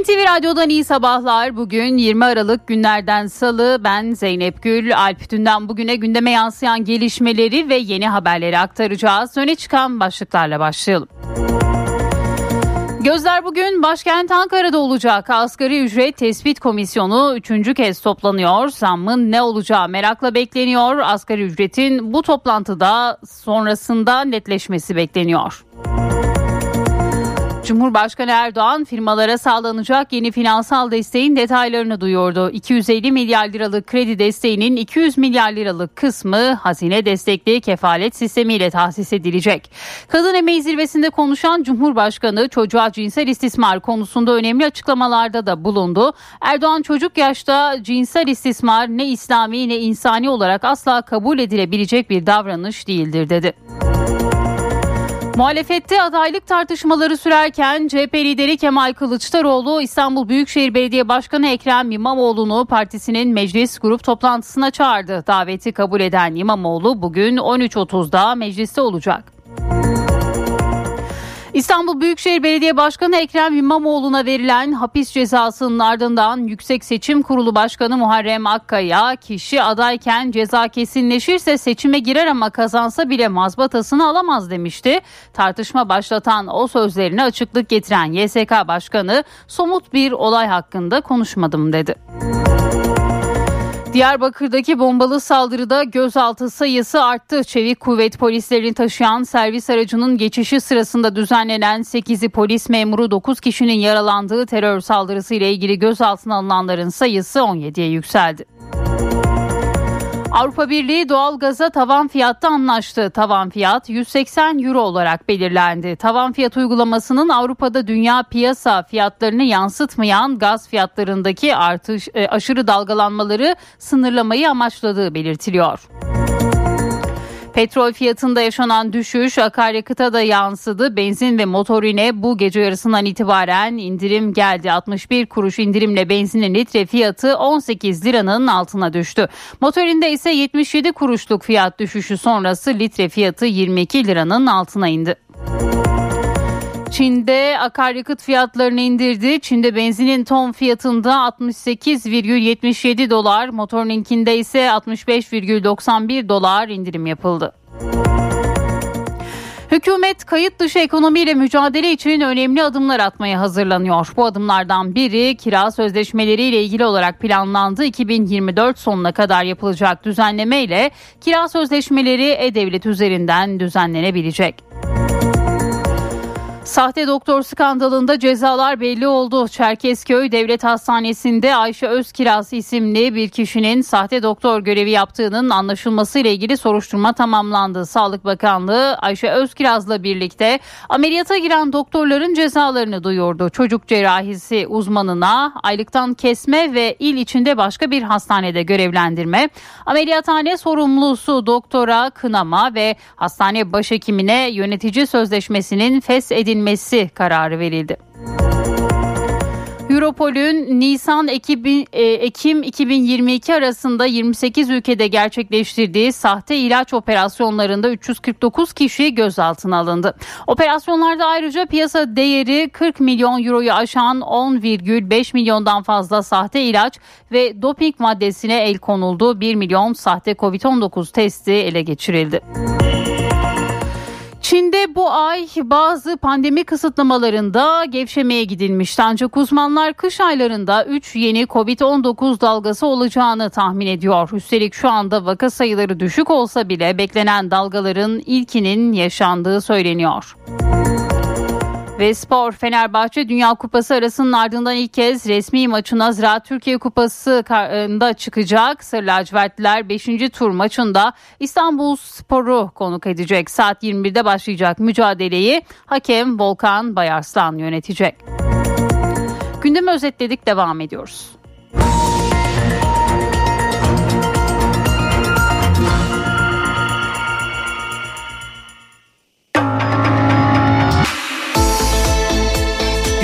NTV Radyo'dan iyi sabahlar. Bugün 20 Aralık günlerden salı. Ben Zeynep Gül. Alp Dünden bugüne gündeme yansıyan gelişmeleri ve yeni haberleri aktaracağız. Öne çıkan başlıklarla başlayalım. Gözler bugün başkent Ankara'da olacak. Asgari ücret tespit komisyonu üçüncü kez toplanıyor. Zammın ne olacağı merakla bekleniyor. Asgari ücretin bu toplantıda sonrasında netleşmesi bekleniyor. Cumhurbaşkanı Erdoğan firmalara sağlanacak yeni finansal desteğin detaylarını duyurdu. 250 milyar liralık kredi desteğinin 200 milyar liralık kısmı hazine destekli kefalet sistemiyle tahsis edilecek. Kadın emeği zirvesinde konuşan Cumhurbaşkanı çocuğa cinsel istismar konusunda önemli açıklamalarda da bulundu. Erdoğan çocuk yaşta cinsel istismar ne İslami ne insani olarak asla kabul edilebilecek bir davranış değildir dedi. Muhalefette adaylık tartışmaları sürerken CHP lideri Kemal Kılıçdaroğlu İstanbul Büyükşehir Belediye Başkanı Ekrem İmamoğlu'nu partisinin meclis grup toplantısına çağırdı. Daveti kabul eden İmamoğlu bugün 13.30'da mecliste olacak. İstanbul Büyükşehir Belediye Başkanı Ekrem İmamoğlu'na verilen hapis cezasının ardından Yüksek Seçim Kurulu Başkanı Muharrem Akkaya kişi adayken ceza kesinleşirse seçime girer ama kazansa bile mazbatasını alamaz demişti. Tartışma başlatan o sözlerine açıklık getiren YSK Başkanı somut bir olay hakkında konuşmadım dedi. Diyarbakır'daki bombalı saldırıda gözaltı sayısı arttı. Çevik kuvvet polislerini taşıyan servis aracının geçişi sırasında düzenlenen 8'i polis memuru 9 kişinin yaralandığı terör saldırısı ile ilgili gözaltına alınanların sayısı 17'ye yükseldi. Avrupa Birliği doğalgaza tavan fiyatta anlaştı. Tavan fiyat 180 euro olarak belirlendi. Tavan fiyat uygulamasının Avrupa'da dünya piyasa fiyatlarını yansıtmayan gaz fiyatlarındaki artış e, aşırı dalgalanmaları sınırlamayı amaçladığı belirtiliyor. Petrol fiyatında yaşanan düşüş akaryakıta da yansıdı. Benzin ve motorine bu gece yarısından itibaren indirim geldi. 61 kuruş indirimle benzinin litre fiyatı 18 liranın altına düştü. Motorinde ise 77 kuruşluk fiyat düşüşü sonrası litre fiyatı 22 liranın altına indi. Çin'de akaryakıt fiyatlarını indirdi. Çin'de benzinin ton fiyatında 68,77 dolar, motorininkinde ise 65,91 dolar indirim yapıldı. Hükümet kayıt dışı ekonomiyle mücadele için önemli adımlar atmaya hazırlanıyor. Bu adımlardan biri kira sözleşmeleriyle ilgili olarak planlandı. 2024 sonuna kadar yapılacak düzenleme ile kira sözleşmeleri e-devlet üzerinden düzenlenebilecek. Sahte doktor skandalında cezalar belli oldu. Çerkezköy Devlet Hastanesi'nde Ayşe Özkiraz isimli bir kişinin sahte doktor görevi yaptığının anlaşılması ile ilgili soruşturma tamamlandı. Sağlık Bakanlığı Ayşe Özkiraz'la birlikte ameliyata giren doktorların cezalarını duyurdu. Çocuk cerrahisi uzmanına aylıktan kesme ve il içinde başka bir hastanede görevlendirme, ameliyathane sorumlusu doktora kınama ve hastane başhekimine yönetici sözleşmesinin fes edilmesi kararı verildi. Europol'ün Nisan e, Ekim 2022 arasında 28 ülkede gerçekleştirdiği sahte ilaç operasyonlarında 349 kişi gözaltına alındı. Operasyonlarda ayrıca piyasa değeri 40 milyon euroyu aşan 10,5 milyondan fazla sahte ilaç ve doping maddesine el konuldu. 1 milyon sahte COVID-19 testi ele geçirildi. Çin'de bu ay bazı pandemi kısıtlamalarında gevşemeye gidilmişti. Ancak uzmanlar kış aylarında 3 yeni Covid-19 dalgası olacağını tahmin ediyor. Üstelik şu anda vaka sayıları düşük olsa bile beklenen dalgaların ilkinin yaşandığı söyleniyor. Ve spor Fenerbahçe Dünya Kupası arasının ardından ilk kez resmi maçına Ziraat Türkiye Kupası'nda çıkacak. Sarı lacivertliler 5. tur maçında İstanbul Spor'u konuk edecek. Saat 21'de başlayacak mücadeleyi hakem Volkan Bayarslan yönetecek. Gündemi özetledik devam ediyoruz.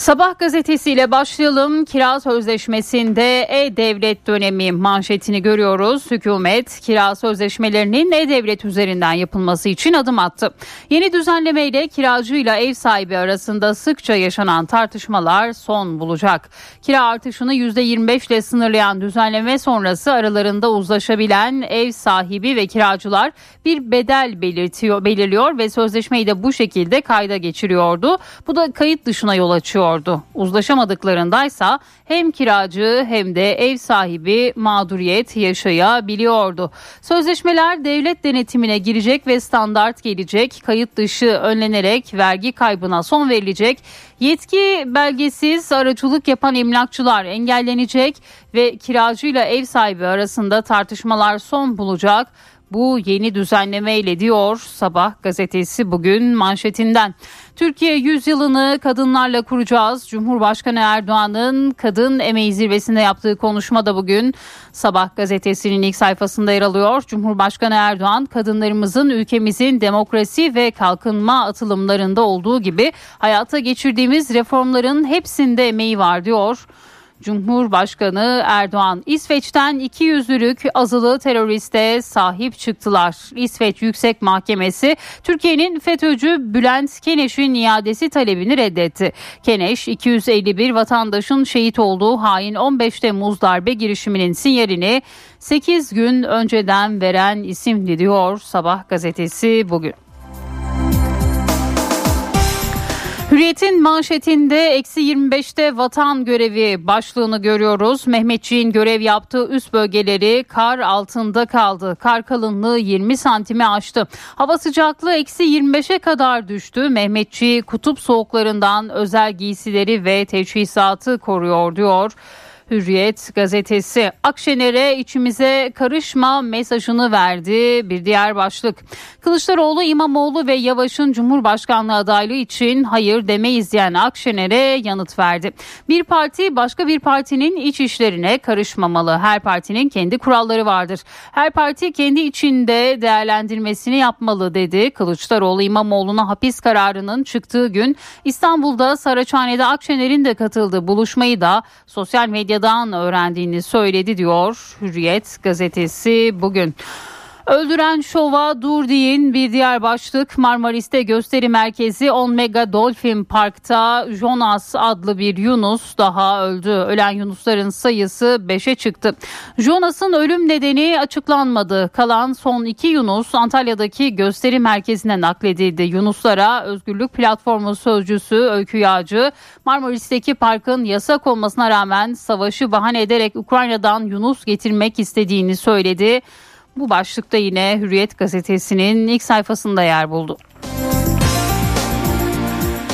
Sabah gazetesiyle başlayalım. Kira sözleşmesinde e-devlet dönemi manşetini görüyoruz. Hükümet kira sözleşmelerinin e-devlet üzerinden yapılması için adım attı. Yeni düzenlemeyle kiracıyla ev sahibi arasında sıkça yaşanan tartışmalar son bulacak. Kira artışını %25 ile sınırlayan düzenleme sonrası aralarında uzlaşabilen ev sahibi ve kiracılar bir bedel belirtiyor, belirliyor ve sözleşmeyi de bu şekilde kayda geçiriyordu. Bu da kayıt dışına yol açıyor gerekiyordu. Uzlaşamadıklarındaysa hem kiracı hem de ev sahibi mağduriyet yaşayabiliyordu. Sözleşmeler devlet denetimine girecek ve standart gelecek. Kayıt dışı önlenerek vergi kaybına son verilecek. Yetki belgesiz aracılık yapan emlakçılar engellenecek ve kiracıyla ev sahibi arasında tartışmalar son bulacak. Bu yeni düzenleme ile diyor Sabah gazetesi bugün manşetinden. Türkiye yüzyılını kadınlarla kuracağız. Cumhurbaşkanı Erdoğan'ın kadın emeği zirvesinde yaptığı konuşma da bugün Sabah gazetesinin ilk sayfasında yer alıyor. Cumhurbaşkanı Erdoğan kadınlarımızın ülkemizin demokrasi ve kalkınma atılımlarında olduğu gibi hayata geçirdiğimiz reformların hepsinde emeği var diyor. Cumhurbaşkanı Erdoğan İsveç'ten 200'lük azılı teröriste sahip çıktılar. İsveç Yüksek Mahkemesi Türkiye'nin FETÖ'cü Bülent Keneş'in iadesi talebini reddetti. Keneş 251 vatandaşın şehit olduğu hain 15 Temmuz darbe girişiminin sinyalini 8 gün önceden veren isimdi diyor Sabah gazetesi bugün. Hürriyet'in manşetinde eksi 25'te vatan görevi başlığını görüyoruz. Mehmetçiğin görev yaptığı üst bölgeleri kar altında kaldı. Kar kalınlığı 20 santime aştı. Hava sıcaklığı eksi 25'e kadar düştü. Mehmetçi kutup soğuklarından özel giysileri ve teçhizatı koruyor diyor. Hürriyet gazetesi Akşener'e içimize karışma mesajını verdi. Bir diğer başlık. Kılıçdaroğlu, İmamoğlu ve Yavaş'ın Cumhurbaşkanlığı adaylığı için hayır demeyiz diyen Akşener'e yanıt verdi. Bir parti başka bir partinin iç işlerine karışmamalı. Her partinin kendi kuralları vardır. Her parti kendi içinde değerlendirmesini yapmalı dedi. Kılıçdaroğlu İmamoğlu'na hapis kararının çıktığı gün İstanbul'da Saraçhane'de Akşener'in de katıldığı buluşmayı da sosyal medyada medyadan öğrendiğini söyledi diyor Hürriyet gazetesi bugün. Öldüren şova dur deyin bir diğer başlık Marmaris'te gösteri merkezi 10 Mega Dolphin Park'ta Jonas adlı bir Yunus daha öldü. Ölen Yunusların sayısı 5'e çıktı. Jonas'ın ölüm nedeni açıklanmadı. Kalan son iki Yunus Antalya'daki gösteri merkezine nakledildi. Yunuslara Özgürlük Platformu sözcüsü Öykü Yağcı Marmaris'teki parkın yasak olmasına rağmen savaşı bahane ederek Ukrayna'dan Yunus getirmek istediğini söyledi. Bu başlıkta yine Hürriyet gazetesinin ilk sayfasında yer buldu.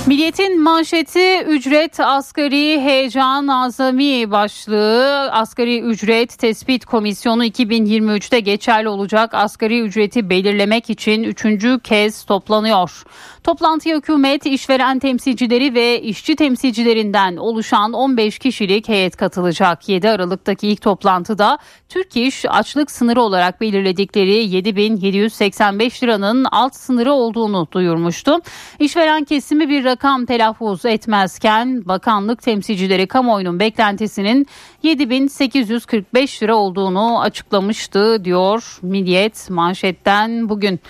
Milliyetin manşeti ücret asgari heyecan azami başlığı asgari ücret tespit komisyonu 2023'te geçerli olacak asgari ücreti belirlemek için üçüncü kez toplanıyor. Toplantıya hükümet, işveren temsilcileri ve işçi temsilcilerinden oluşan 15 kişilik heyet katılacak. 7 Aralık'taki ilk toplantıda Türk İş açlık sınırı olarak belirledikleri 7785 liranın alt sınırı olduğunu duyurmuştu. İşveren kesimi bir rakam telaffuz etmezken bakanlık temsilcileri kamuoyunun beklentisinin 7845 lira olduğunu açıklamıştı diyor Milliyet manşetten bugün.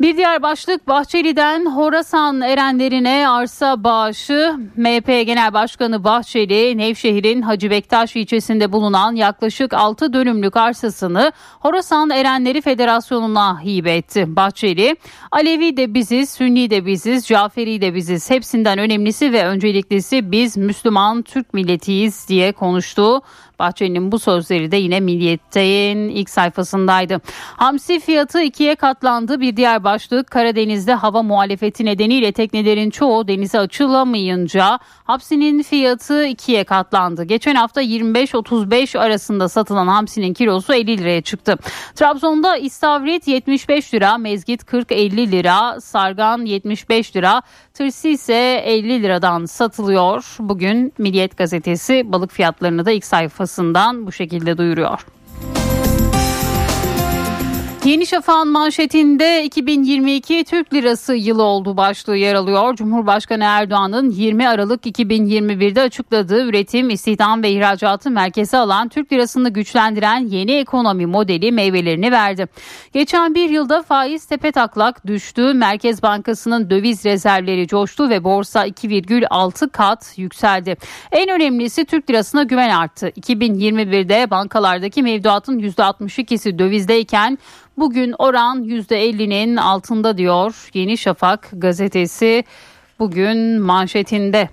Bir diğer başlık Bahçeli'den Horasan erenlerine arsa bağışı. MHP Genel Başkanı Bahçeli, Nevşehir'in Hacı Bektaş ilçesinde bulunan yaklaşık 6 dönümlük arsasını Horasan Erenleri Federasyonu'na hibe etti. Bahçeli, Alevi de biziz, Sünni de biziz, Caferi de biziz. Hepsinden önemlisi ve önceliklisi biz Müslüman Türk milletiyiz diye konuştu. Bahçeli'nin bu sözleri de yine Milliyet'in ilk sayfasındaydı. Hamsi fiyatı ikiye katlandı. Bir diğer başlık Karadeniz'de hava muhalefeti nedeniyle teknelerin çoğu denize açılamayınca hamsinin fiyatı ikiye katlandı. Geçen hafta 25-35 arasında satılan hamsinin kilosu 50 liraya çıktı. Trabzon'da istavrit 75 lira, mezgit 40-50 lira, sargan 75 lira, tırsı ise 50 liradan satılıyor. Bugün Milliyet gazetesi balık fiyatlarını da ilk sayfası sayfasından bu şekilde duyuruyor. Yeni Şafak'ın manşetinde 2022 Türk Lirası yılı oldu başlığı yer alıyor. Cumhurbaşkanı Erdoğan'ın 20 Aralık 2021'de açıkladığı üretim, istihdam ve ihracatı merkeze alan Türk Lirasını güçlendiren yeni ekonomi modeli meyvelerini verdi. Geçen bir yılda faiz tepe taklak düştü. Merkez Bankası'nın döviz rezervleri coştu ve borsa 2,6 kat yükseldi. En önemlisi Türk Lirasına güven arttı. 2021'de bankalardaki mevduatın %62'si dövizdeyken Bugün oran %50'nin altında diyor Yeni Şafak gazetesi bugün manşetinde.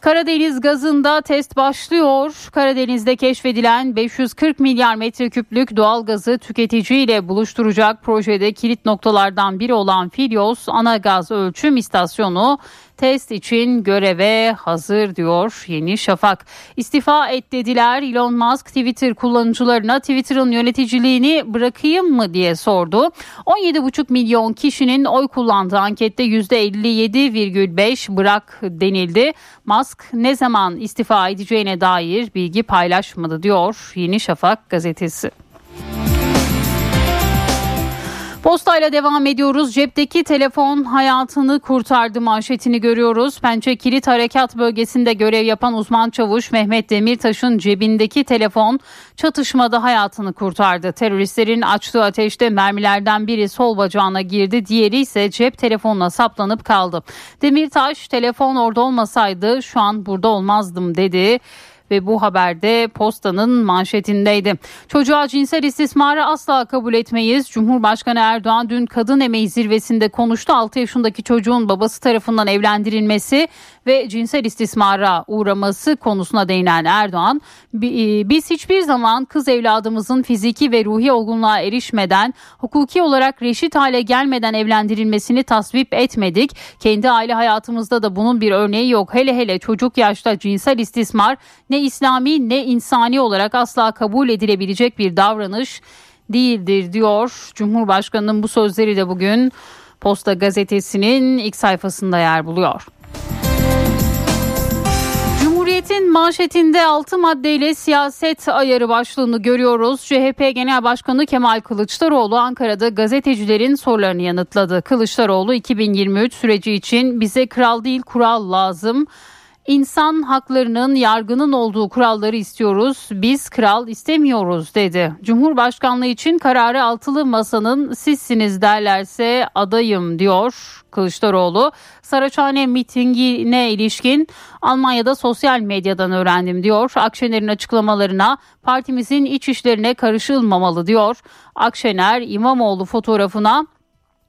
Karadeniz gazında test başlıyor. Karadeniz'de keşfedilen 540 milyar metreküplük doğal gazı tüketiciyle buluşturacak projede kilit noktalardan biri olan Filyos ana gaz ölçüm istasyonu test için göreve hazır diyor Yeni Şafak. İstifa et dediler Elon Musk Twitter kullanıcılarına Twitter'ın yöneticiliğini bırakayım mı diye sordu. 17,5 milyon kişinin oy kullandığı ankette %57,5 bırak denildi. Musk ne zaman istifa edeceğine dair bilgi paylaşmadı diyor Yeni Şafak gazetesi. Postayla devam ediyoruz. Cepteki telefon hayatını kurtardı manşetini görüyoruz. Pençe Kilit Harekat Bölgesi'nde görev yapan uzman çavuş Mehmet Demirtaş'ın cebindeki telefon çatışmada hayatını kurtardı. Teröristlerin açtığı ateşte mermilerden biri sol bacağına girdi, diğeri ise cep telefonuna saplanıp kaldı. Demirtaş telefon orada olmasaydı şu an burada olmazdım dedi ve bu haberde postanın manşetindeydi. Çocuğa cinsel istismarı asla kabul etmeyiz. Cumhurbaşkanı Erdoğan dün kadın emeği zirvesinde konuştu. 6 yaşındaki çocuğun babası tarafından evlendirilmesi ve cinsel istismara uğraması konusuna değinen Erdoğan, e, biz hiçbir zaman kız evladımızın fiziki ve ruhi olgunluğa erişmeden, hukuki olarak reşit hale gelmeden evlendirilmesini tasvip etmedik. Kendi aile hayatımızda da bunun bir örneği yok. Hele hele çocuk yaşta cinsel istismar ne İslami ne insani olarak asla kabul edilebilecek bir davranış değildir diyor. Cumhurbaşkanının bu sözleri de bugün Posta gazetesinin ilk sayfasında yer buluyor. Hürriyet'in manşetinde 6 maddeyle siyaset ayarı başlığını görüyoruz. CHP Genel Başkanı Kemal Kılıçdaroğlu Ankara'da gazetecilerin sorularını yanıtladı. Kılıçdaroğlu 2023 süreci için bize kral değil kural lazım. İnsan haklarının yargının olduğu kuralları istiyoruz. Biz kral istemiyoruz dedi. Cumhurbaşkanlığı için kararı altılı masanın sizsiniz derlerse adayım diyor Kılıçdaroğlu. Saraçhane mitingine ilişkin Almanya'da sosyal medyadan öğrendim diyor. Akşener'in açıklamalarına partimizin iç işlerine karışılmamalı diyor. Akşener İmamoğlu fotoğrafına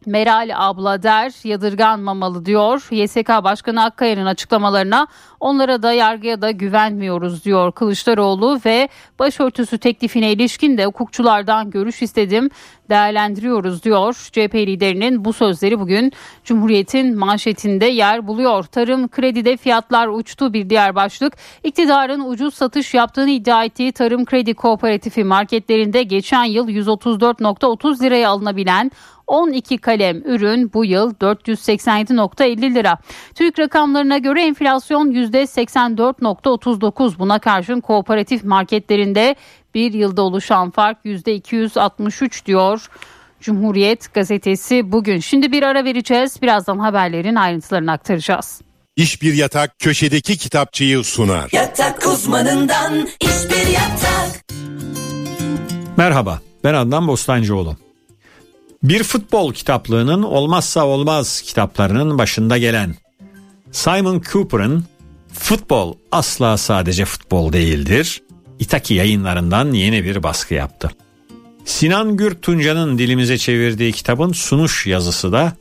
Meral abla der yadırganmamalı diyor. YSK Başkanı Akkaya'nın açıklamalarına onlara da yargıya da güvenmiyoruz diyor Kılıçdaroğlu ve başörtüsü teklifine ilişkin de hukukçulardan görüş istedim değerlendiriyoruz diyor. CHP liderinin bu sözleri bugün Cumhuriyet'in manşetinde yer buluyor. Tarım kredide fiyatlar uçtu bir diğer başlık. İktidarın ucuz satış yaptığını iddia ettiği Tarım Kredi Kooperatifi marketlerinde geçen yıl 134.30 liraya alınabilen 12 kalem ürün bu yıl 487.50 lira. TÜİK rakamlarına göre enflasyon %84.39 buna karşın kooperatif marketlerinde bir yılda oluşan fark %263 diyor. Cumhuriyet gazetesi bugün. Şimdi bir ara vereceğiz. Birazdan haberlerin ayrıntılarını aktaracağız. İş bir yatak köşedeki kitapçıyı sunar. Yatak uzmanından iş bir yatak. Merhaba ben Adnan Bostancıoğlu. Bir futbol kitaplığının olmazsa olmaz kitaplarının başında gelen Simon Cooper'ın Futbol asla sadece futbol değildir. Itaki yayınlarından yeni bir baskı yaptı. Sinan Gür Tunca'nın dilimize çevirdiği kitabın sunuş yazısı da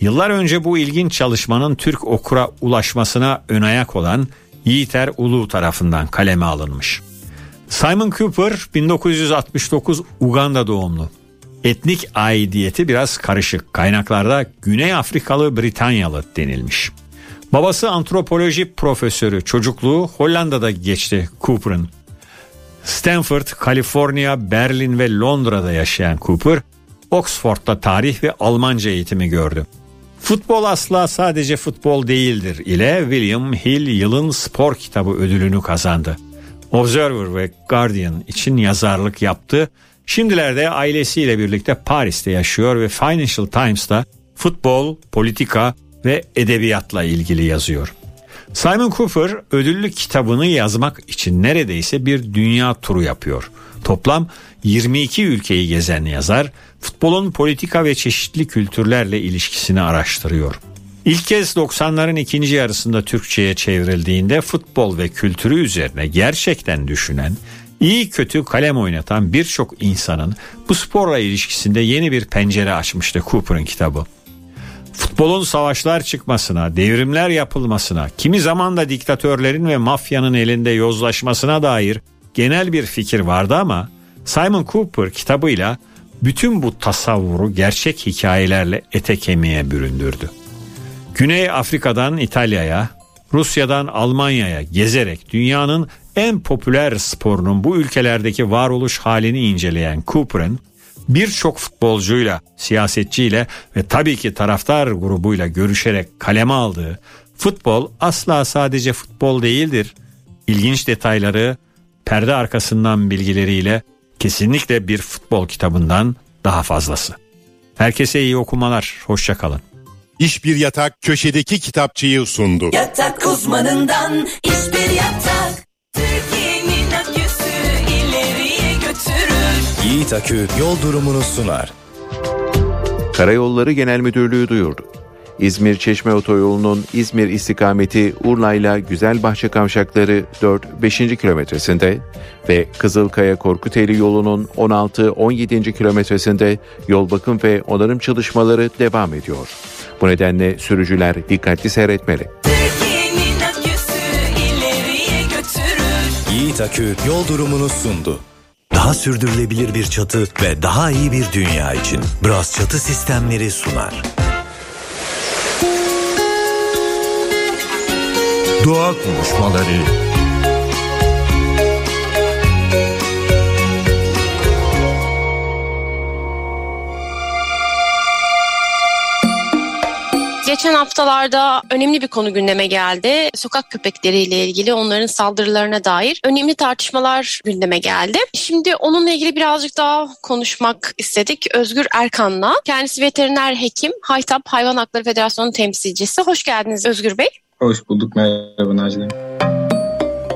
yıllar önce bu ilginç çalışmanın Türk okura ulaşmasına ön ayak olan Yiğiter Ulu tarafından kaleme alınmış. Simon Cooper 1969 Uganda doğumlu. Etnik aidiyeti biraz karışık. Kaynaklarda Güney Afrikalı Britanyalı denilmiş. Babası antropoloji profesörü. Çocukluğu Hollanda'da geçti Cooper'ın. Stanford, Kaliforniya, Berlin ve Londra'da yaşayan Cooper, Oxford'da tarih ve Almanca eğitimi gördü. Futbol asla sadece futbol değildir ile William Hill yılın spor kitabı ödülünü kazandı. Observer ve Guardian için yazarlık yaptı Şimdilerde ailesiyle birlikte Paris'te yaşıyor ve Financial Times'ta futbol, politika ve edebiyatla ilgili yazıyor. Simon Cooper ödüllü kitabını yazmak için neredeyse bir dünya turu yapıyor. Toplam 22 ülkeyi gezen yazar futbolun politika ve çeşitli kültürlerle ilişkisini araştırıyor. İlk kez 90'ların ikinci yarısında Türkçe'ye çevrildiğinde futbol ve kültürü üzerine gerçekten düşünen, iyi kötü kalem oynatan birçok insanın bu sporla ilişkisinde yeni bir pencere açmıştı Cooper'ın kitabı. Futbolun savaşlar çıkmasına, devrimler yapılmasına, kimi zaman da diktatörlerin ve mafyanın elinde yozlaşmasına dair genel bir fikir vardı ama Simon Cooper kitabıyla bütün bu tasavvuru gerçek hikayelerle ete kemiğe büründürdü. Güney Afrika'dan İtalya'ya, Rusya'dan Almanya'ya gezerek dünyanın en popüler sporunun bu ülkelerdeki varoluş halini inceleyen Cooper'ın birçok futbolcuyla, siyasetçiyle ve tabii ki taraftar grubuyla görüşerek kaleme aldığı futbol asla sadece futbol değildir. İlginç detayları, perde arkasından bilgileriyle kesinlikle bir futbol kitabından daha fazlası. Herkese iyi okumalar, hoşçakalın. İş Bir Yatak köşedeki kitapçıyı sundu. Yatak uzmanından iş bir yatak. Yiğit Akü yol durumunu sunar. Karayolları Genel Müdürlüğü duyurdu. İzmir Çeşme Otoyolu'nun İzmir istikameti Urla ile Güzelbahçe kavşakları 4-5. kilometresinde ve Kızılkaya Korkuteli yolunun 16-17. kilometresinde yol bakım ve onarım çalışmaları devam ediyor. Bu nedenle sürücüler dikkatli seyretmeli. Yiğit Akü yol durumunu sundu. Daha sürdürülebilir bir çatı ve daha iyi bir dünya için Bras Çatı Sistemleri sunar. Doğa konuşmaları. Geçen haftalarda önemli bir konu gündeme geldi. Sokak köpekleriyle ilgili onların saldırılarına dair önemli tartışmalar gündeme geldi. Şimdi onunla ilgili birazcık daha konuşmak istedik. Özgür Erkan'la. Kendisi veteriner hekim, Haytap Hayvan Hakları Federasyonu temsilcisi. Hoş geldiniz Özgür Bey. Hoş bulduk. Merhaba Naciye.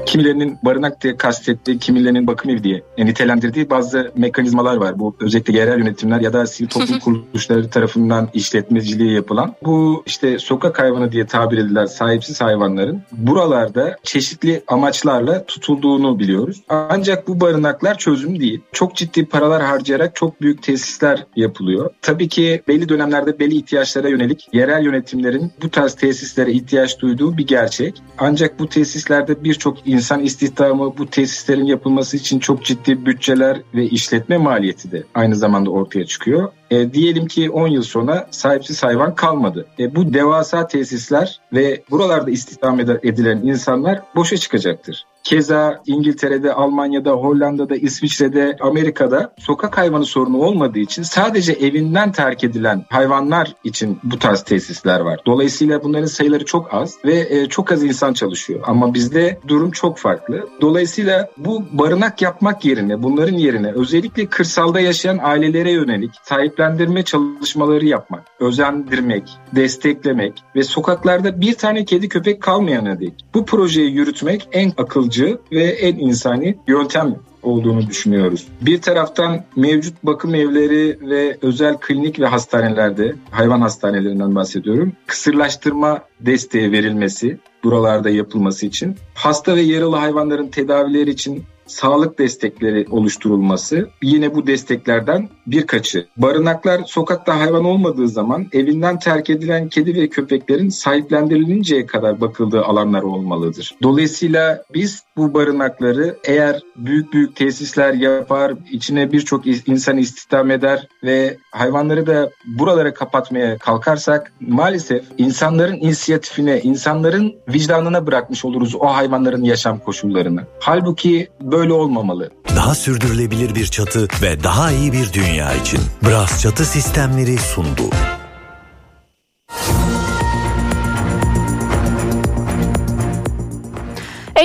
Kimilerinin barınak diye kastettiği, kimilerinin bakım evi diye nitelendirdiği bazı mekanizmalar var. Bu özellikle yerel yönetimler ya da sivil toplum kuruluşları tarafından işletmeciliği yapılan. Bu işte sokak hayvanı diye tabir edilen sahipsiz hayvanların buralarda çeşitli amaçlarla tutulduğunu biliyoruz. Ancak bu barınaklar çözüm değil. Çok ciddi paralar harcayarak çok büyük tesisler yapılıyor. Tabii ki belli dönemlerde belli ihtiyaçlara yönelik yerel yönetimlerin bu tarz tesislere ihtiyaç duyduğu bir gerçek. Ancak bu tesislerde birçok insan istihdamı bu tesislerin yapılması için çok ciddi bütçeler ve işletme maliyeti de aynı zamanda ortaya çıkıyor. E, diyelim ki 10 yıl sonra sahipsiz hayvan kalmadı. E, bu devasa tesisler ve buralarda istihdam edilen insanlar boşa çıkacaktır. Keza İngiltere'de, Almanya'da, Hollanda'da, İsviçre'de, Amerika'da sokak hayvanı sorunu olmadığı için sadece evinden terk edilen hayvanlar için bu tarz tesisler var. Dolayısıyla bunların sayıları çok az ve e, çok az insan çalışıyor. Ama bizde durum çok farklı. Dolayısıyla bu barınak yapmak yerine, bunların yerine özellikle kırsalda yaşayan ailelere yönelik sahiplendirme çalışmaları yapmak, özendirmek, desteklemek ve sokaklarda bir tane kedi köpek kalmayana dek bu projeyi yürütmek en akılcı ve en insani yöntem olduğunu düşünüyoruz. Bir taraftan mevcut bakım evleri ve özel klinik ve hastanelerde, hayvan hastanelerinden bahsediyorum, kısırlaştırma desteği verilmesi, buralarda yapılması için, hasta ve yaralı hayvanların tedavileri için sağlık destekleri oluşturulması yine bu desteklerden birkaçı. Barınaklar sokakta hayvan olmadığı zaman evinden terk edilen kedi ve köpeklerin sahiplendirilinceye kadar bakıldığı alanlar olmalıdır. Dolayısıyla biz bu barınakları eğer büyük büyük tesisler yapar, içine birçok insan istihdam eder ve hayvanları da buralara kapatmaya kalkarsak maalesef insanların inisiyatifine, insanların vicdanına bırakmış oluruz o hayvanların yaşam koşullarını. Halbuki böyle olmamalı. Daha sürdürülebilir bir çatı ve daha iyi bir dünya için Bras Çatı Sistemleri sundu.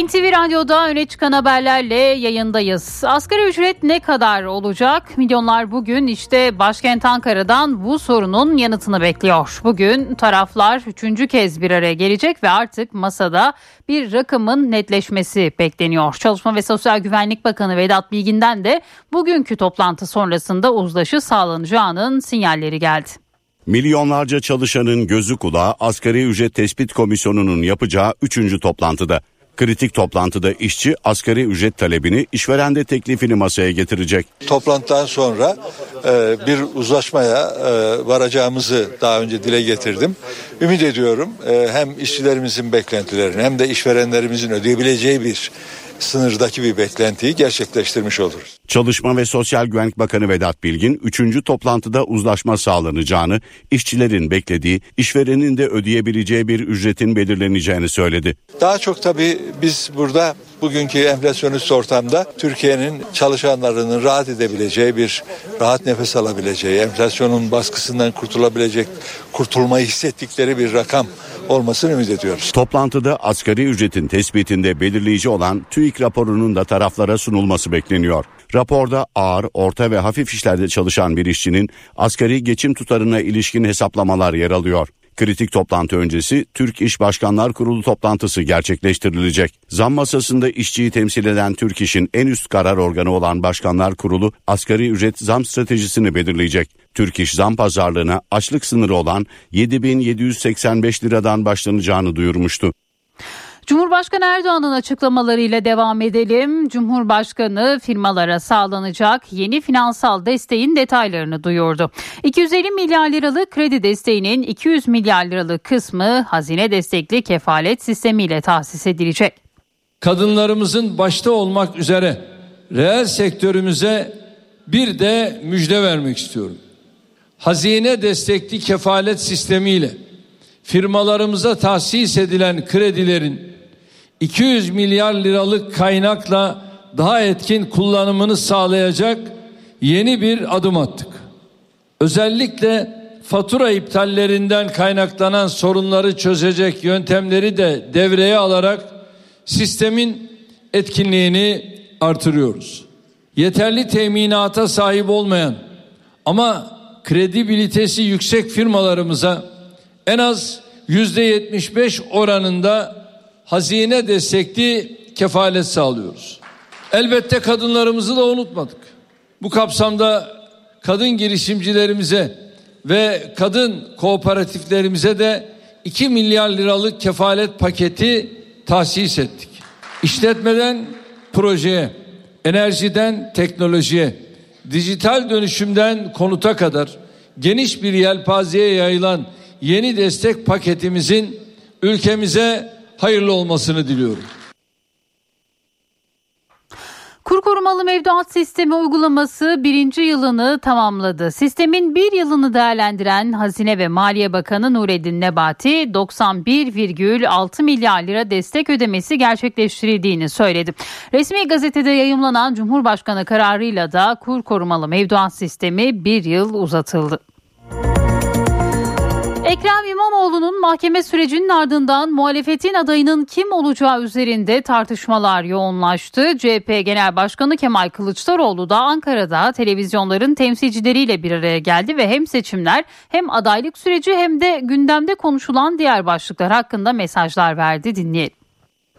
NTV Radyo'da öne çıkan haberlerle yayındayız. Asgari ücret ne kadar olacak? Milyonlar bugün işte başkent Ankara'dan bu sorunun yanıtını bekliyor. Bugün taraflar üçüncü kez bir araya gelecek ve artık masada bir rakamın netleşmesi bekleniyor. Çalışma ve Sosyal Güvenlik Bakanı Vedat Bilgin'den de bugünkü toplantı sonrasında uzlaşı sağlanacağının sinyalleri geldi. Milyonlarca çalışanın gözü kulağı asgari ücret tespit komisyonunun yapacağı 3. toplantıda. Kritik toplantıda işçi asgari ücret talebini, işveren de teklifini masaya getirecek. Toplantıdan sonra e, bir uzlaşmaya e, varacağımızı daha önce dile getirdim. Ümit ediyorum e, hem işçilerimizin beklentilerini hem de işverenlerimizin ödeyebileceği bir sınırdaki bir beklentiyi gerçekleştirmiş oluruz. Çalışma ve Sosyal Güvenlik Bakanı Vedat Bilgin 3. toplantıda uzlaşma sağlanacağını, işçilerin beklediği, işverenin de ödeyebileceği bir ücretin belirleneceğini söyledi. Daha çok tabii biz burada bugünkü enflasyonist ortamda Türkiye'nin çalışanlarının rahat edebileceği bir rahat nefes alabileceği, enflasyonun baskısından kurtulabilecek, kurtulmayı hissettikleri bir rakam olmasını ümit ediyoruz. Toplantıda asgari ücretin tespitinde belirleyici olan TÜİK raporunun da taraflara sunulması bekleniyor. Raporda ağır, orta ve hafif işlerde çalışan bir işçinin asgari geçim tutarına ilişkin hesaplamalar yer alıyor. Kritik toplantı öncesi Türk İş Başkanlar Kurulu toplantısı gerçekleştirilecek. Zam masasında işçiyi temsil eden Türk İş'in en üst karar organı olan Başkanlar Kurulu asgari ücret zam stratejisini belirleyecek. Türk İş zam pazarlığına açlık sınırı olan 7785 liradan başlanacağını duyurmuştu. Cumhurbaşkanı Erdoğan'ın açıklamalarıyla devam edelim. Cumhurbaşkanı firmalara sağlanacak yeni finansal desteğin detaylarını duyurdu. 250 milyar liralık kredi desteğinin 200 milyar liralık kısmı hazine destekli kefalet sistemiyle tahsis edilecek. Kadınlarımızın başta olmak üzere reel sektörümüze bir de müjde vermek istiyorum. Hazine destekli kefalet sistemiyle firmalarımıza tahsis edilen kredilerin 200 milyar liralık kaynakla daha etkin kullanımını sağlayacak yeni bir adım attık. Özellikle fatura iptallerinden kaynaklanan sorunları çözecek yöntemleri de devreye alarak sistemin etkinliğini artırıyoruz. Yeterli teminata sahip olmayan ama kredibilitesi yüksek firmalarımıza en az yüzde 75 oranında hazine destekli kefalet sağlıyoruz. Elbette kadınlarımızı da unutmadık. Bu kapsamda kadın girişimcilerimize ve kadın kooperatiflerimize de 2 milyar liralık kefalet paketi tahsis ettik. İşletmeden projeye, enerjiden teknolojiye, dijital dönüşümden konuta kadar geniş bir yelpazeye yayılan yeni destek paketimizin ülkemize hayırlı olmasını diliyorum. Kur korumalı mevduat sistemi uygulaması birinci yılını tamamladı. Sistemin bir yılını değerlendiren Hazine ve Maliye Bakanı Nureddin Nebati 91,6 milyar lira destek ödemesi gerçekleştirildiğini söyledi. Resmi gazetede yayımlanan Cumhurbaşkanı kararıyla da kur korumalı mevduat sistemi bir yıl uzatıldı. Ekrem İmamoğlu'nun mahkeme sürecinin ardından muhalefetin adayının kim olacağı üzerinde tartışmalar yoğunlaştı. CHP Genel Başkanı Kemal Kılıçdaroğlu da Ankara'da televizyonların temsilcileriyle bir araya geldi ve hem seçimler hem adaylık süreci hem de gündemde konuşulan diğer başlıklar hakkında mesajlar verdi dinleyelim.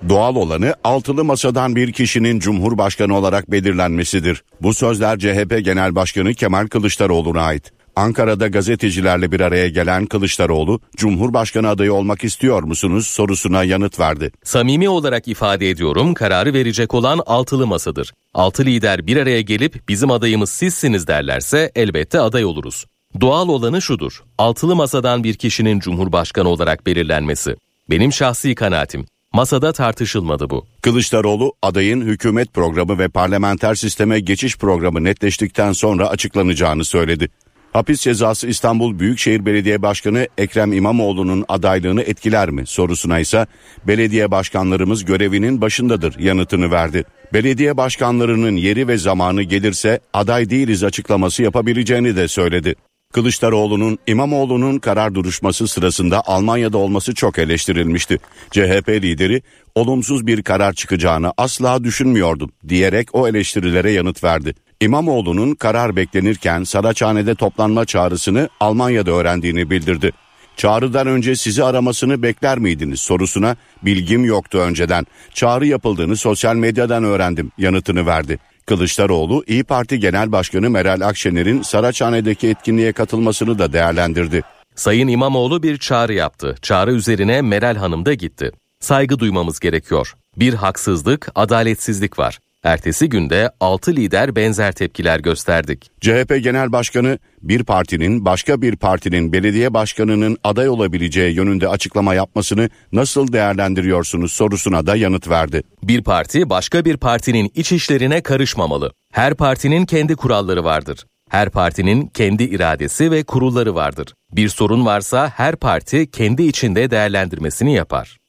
Doğal olanı altılı masadan bir kişinin cumhurbaşkanı olarak belirlenmesidir. Bu sözler CHP Genel Başkanı Kemal Kılıçdaroğlu'na ait. Ankara'da gazetecilerle bir araya gelen Kılıçdaroğlu, Cumhurbaşkanı adayı olmak istiyor musunuz sorusuna yanıt verdi. Samimi olarak ifade ediyorum kararı verecek olan altılı masadır. Altı lider bir araya gelip bizim adayımız sizsiniz derlerse elbette aday oluruz. Doğal olanı şudur. Altılı masadan bir kişinin Cumhurbaşkanı olarak belirlenmesi. Benim şahsi kanaatim. Masada tartışılmadı bu. Kılıçdaroğlu adayın hükümet programı ve parlamenter sisteme geçiş programı netleştikten sonra açıklanacağını söyledi. Hapis cezası İstanbul Büyükşehir Belediye Başkanı Ekrem İmamoğlu'nun adaylığını etkiler mi sorusuna ise belediye başkanlarımız görevinin başındadır yanıtını verdi. Belediye başkanlarının yeri ve zamanı gelirse aday değiliz açıklaması yapabileceğini de söyledi. Kılıçdaroğlu'nun İmamoğlu'nun karar duruşması sırasında Almanya'da olması çok eleştirilmişti. CHP lideri olumsuz bir karar çıkacağını asla düşünmüyordum diyerek o eleştirilere yanıt verdi. İmamoğlu'nun karar beklenirken Saraçhane'de toplanma çağrısını Almanya'da öğrendiğini bildirdi. Çağrıdan önce sizi aramasını bekler miydiniz sorusuna bilgim yoktu önceden. Çağrı yapıldığını sosyal medyadan öğrendim yanıtını verdi. Kılıçdaroğlu İyi Parti Genel Başkanı Meral Akşener'in Saraçhane'deki etkinliğe katılmasını da değerlendirdi. Sayın İmamoğlu bir çağrı yaptı. Çağrı üzerine Meral Hanım da gitti. Saygı duymamız gerekiyor. Bir haksızlık, adaletsizlik var. Ertesi günde 6 lider benzer tepkiler gösterdik. CHP Genel Başkanı bir partinin başka bir partinin belediye başkanının aday olabileceği yönünde açıklama yapmasını nasıl değerlendiriyorsunuz sorusuna da yanıt verdi. Bir parti başka bir partinin iç işlerine karışmamalı. Her partinin kendi kuralları vardır. Her partinin kendi iradesi ve kurulları vardır. Bir sorun varsa her parti kendi içinde değerlendirmesini yapar.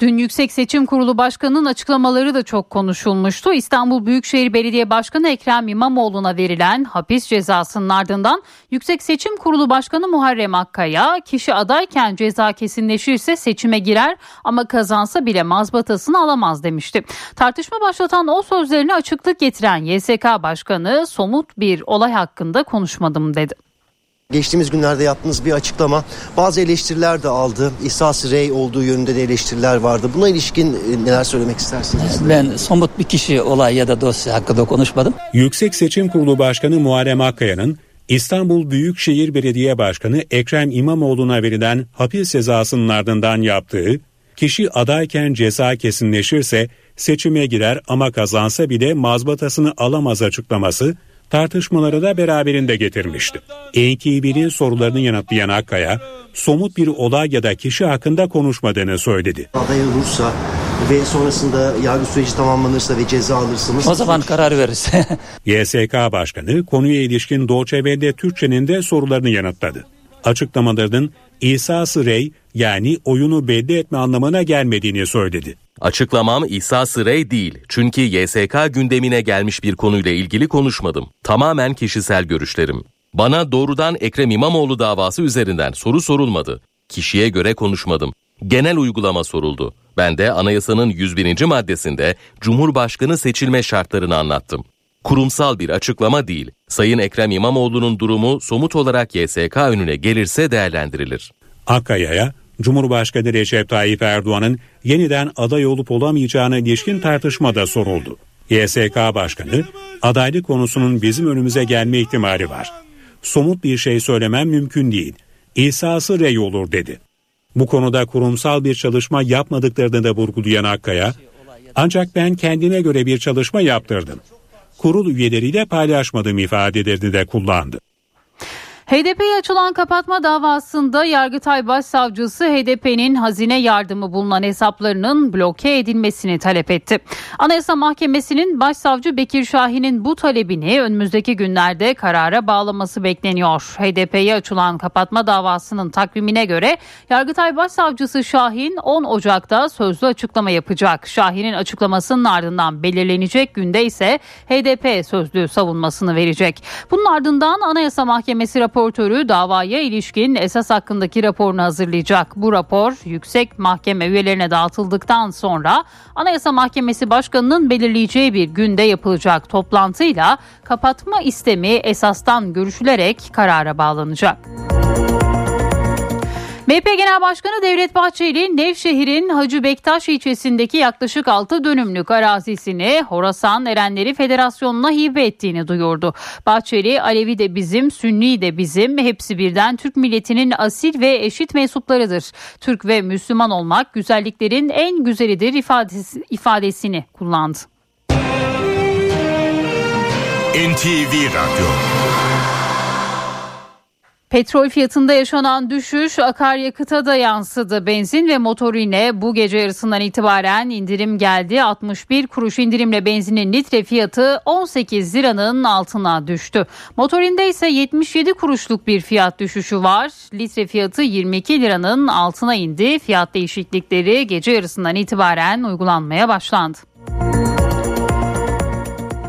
Dün Yüksek Seçim Kurulu Başkanı'nın açıklamaları da çok konuşulmuştu. İstanbul Büyükşehir Belediye Başkanı Ekrem İmamoğlu'na verilen hapis cezasının ardından Yüksek Seçim Kurulu Başkanı Muharrem Akkaya kişi adayken ceza kesinleşirse seçime girer ama kazansa bile mazbatasını alamaz demişti. Tartışma başlatan o sözlerine açıklık getiren YSK Başkanı somut bir olay hakkında konuşmadım dedi. Geçtiğimiz günlerde yaptığınız bir açıklama bazı eleştiriler de aldı. İhsas rey olduğu yönünde de eleştiriler vardı. Buna ilişkin e, neler söylemek istersiniz? Ben somut bir kişi olay ya da dosya hakkında konuşmadım. Yüksek Seçim Kurulu Başkanı Muharrem Akkaya'nın İstanbul Büyükşehir Belediye Başkanı Ekrem İmamoğlu'na verilen hapis cezasının ardından yaptığı, kişi adayken ceza kesinleşirse seçime girer ama kazansa bile mazbatasını alamaz açıklaması tartışmaları da beraberinde getirmişti. NTV'nin sorularını yanıtlayan Akkaya, somut bir olay ya da kişi hakkında konuşmadığını söyledi. Aday olursa ve sonrasında yargı süreci tamamlanırsa ve ceza alırsınız. O zaman karar veririz. YSK Başkanı konuya ilişkin Doğçe Welle Türkçe'nin de sorularını yanıtladı. Açıklamalarının İsa'sı rey yani oyunu belli etme anlamına gelmediğini söyledi. Açıklamam İsa Sırey değil. Çünkü YSK gündemine gelmiş bir konuyla ilgili konuşmadım. Tamamen kişisel görüşlerim. Bana doğrudan Ekrem İmamoğlu davası üzerinden soru sorulmadı. Kişiye göre konuşmadım. Genel uygulama soruldu. Ben de anayasanın 101. maddesinde Cumhurbaşkanı seçilme şartlarını anlattım. Kurumsal bir açıklama değil. Sayın Ekrem İmamoğlu'nun durumu somut olarak YSK önüne gelirse değerlendirilir. Akkaya'ya Cumhurbaşkanı Recep Tayyip Erdoğan'ın yeniden aday olup olamayacağına ilişkin tartışmada soruldu. YSK Başkanı, adaylık konusunun bizim önümüze gelme ihtimali var. Somut bir şey söylemem mümkün değil. İsa'sı rey olur dedi. Bu konuda kurumsal bir çalışma yapmadıklarını da vurgulayan Akkaya, ancak ben kendime göre bir çalışma yaptırdım. Kurul üyeleriyle paylaşmadım ifadelerini de kullandı. HDP'ye açılan kapatma davasında Yargıtay Başsavcısı HDP'nin hazine yardımı bulunan hesaplarının bloke edilmesini talep etti. Anayasa Mahkemesi'nin Başsavcı Bekir Şahin'in bu talebini önümüzdeki günlerde karara bağlaması bekleniyor. HDP'ye açılan kapatma davasının takvimine göre Yargıtay Başsavcısı Şahin 10 Ocak'ta sözlü açıklama yapacak. Şahin'in açıklamasının ardından belirlenecek günde ise HDP sözlü savunmasını verecek. Bunun ardından Anayasa Mahkemesi raporu raportörü davaya ilişkin esas hakkındaki raporunu hazırlayacak. Bu rapor yüksek mahkeme üyelerine dağıtıldıktan sonra Anayasa Mahkemesi Başkanı'nın belirleyeceği bir günde yapılacak toplantıyla kapatma istemi esastan görüşülerek karara bağlanacak. MHP Genel Başkanı Devlet Bahçeli, Nevşehir'in Hacı Bektaş ilçesindeki yaklaşık 6 dönümlük arazisini Horasan Erenleri Federasyonu'na hibe ettiğini duyurdu. Bahçeli, Alevi de bizim, Sünni de bizim, hepsi birden Türk milletinin asil ve eşit mensuplarıdır. Türk ve Müslüman olmak güzelliklerin en güzelidir ifadesi, ifadesini kullandı. NTV Radyo Petrol fiyatında yaşanan düşüş akaryakıta da yansıdı. Benzin ve motorine bu gece yarısından itibaren indirim geldi. 61 kuruş indirimle benzinin litre fiyatı 18 liranın altına düştü. Motorinde ise 77 kuruşluk bir fiyat düşüşü var. Litre fiyatı 22 liranın altına indi. Fiyat değişiklikleri gece yarısından itibaren uygulanmaya başlandı.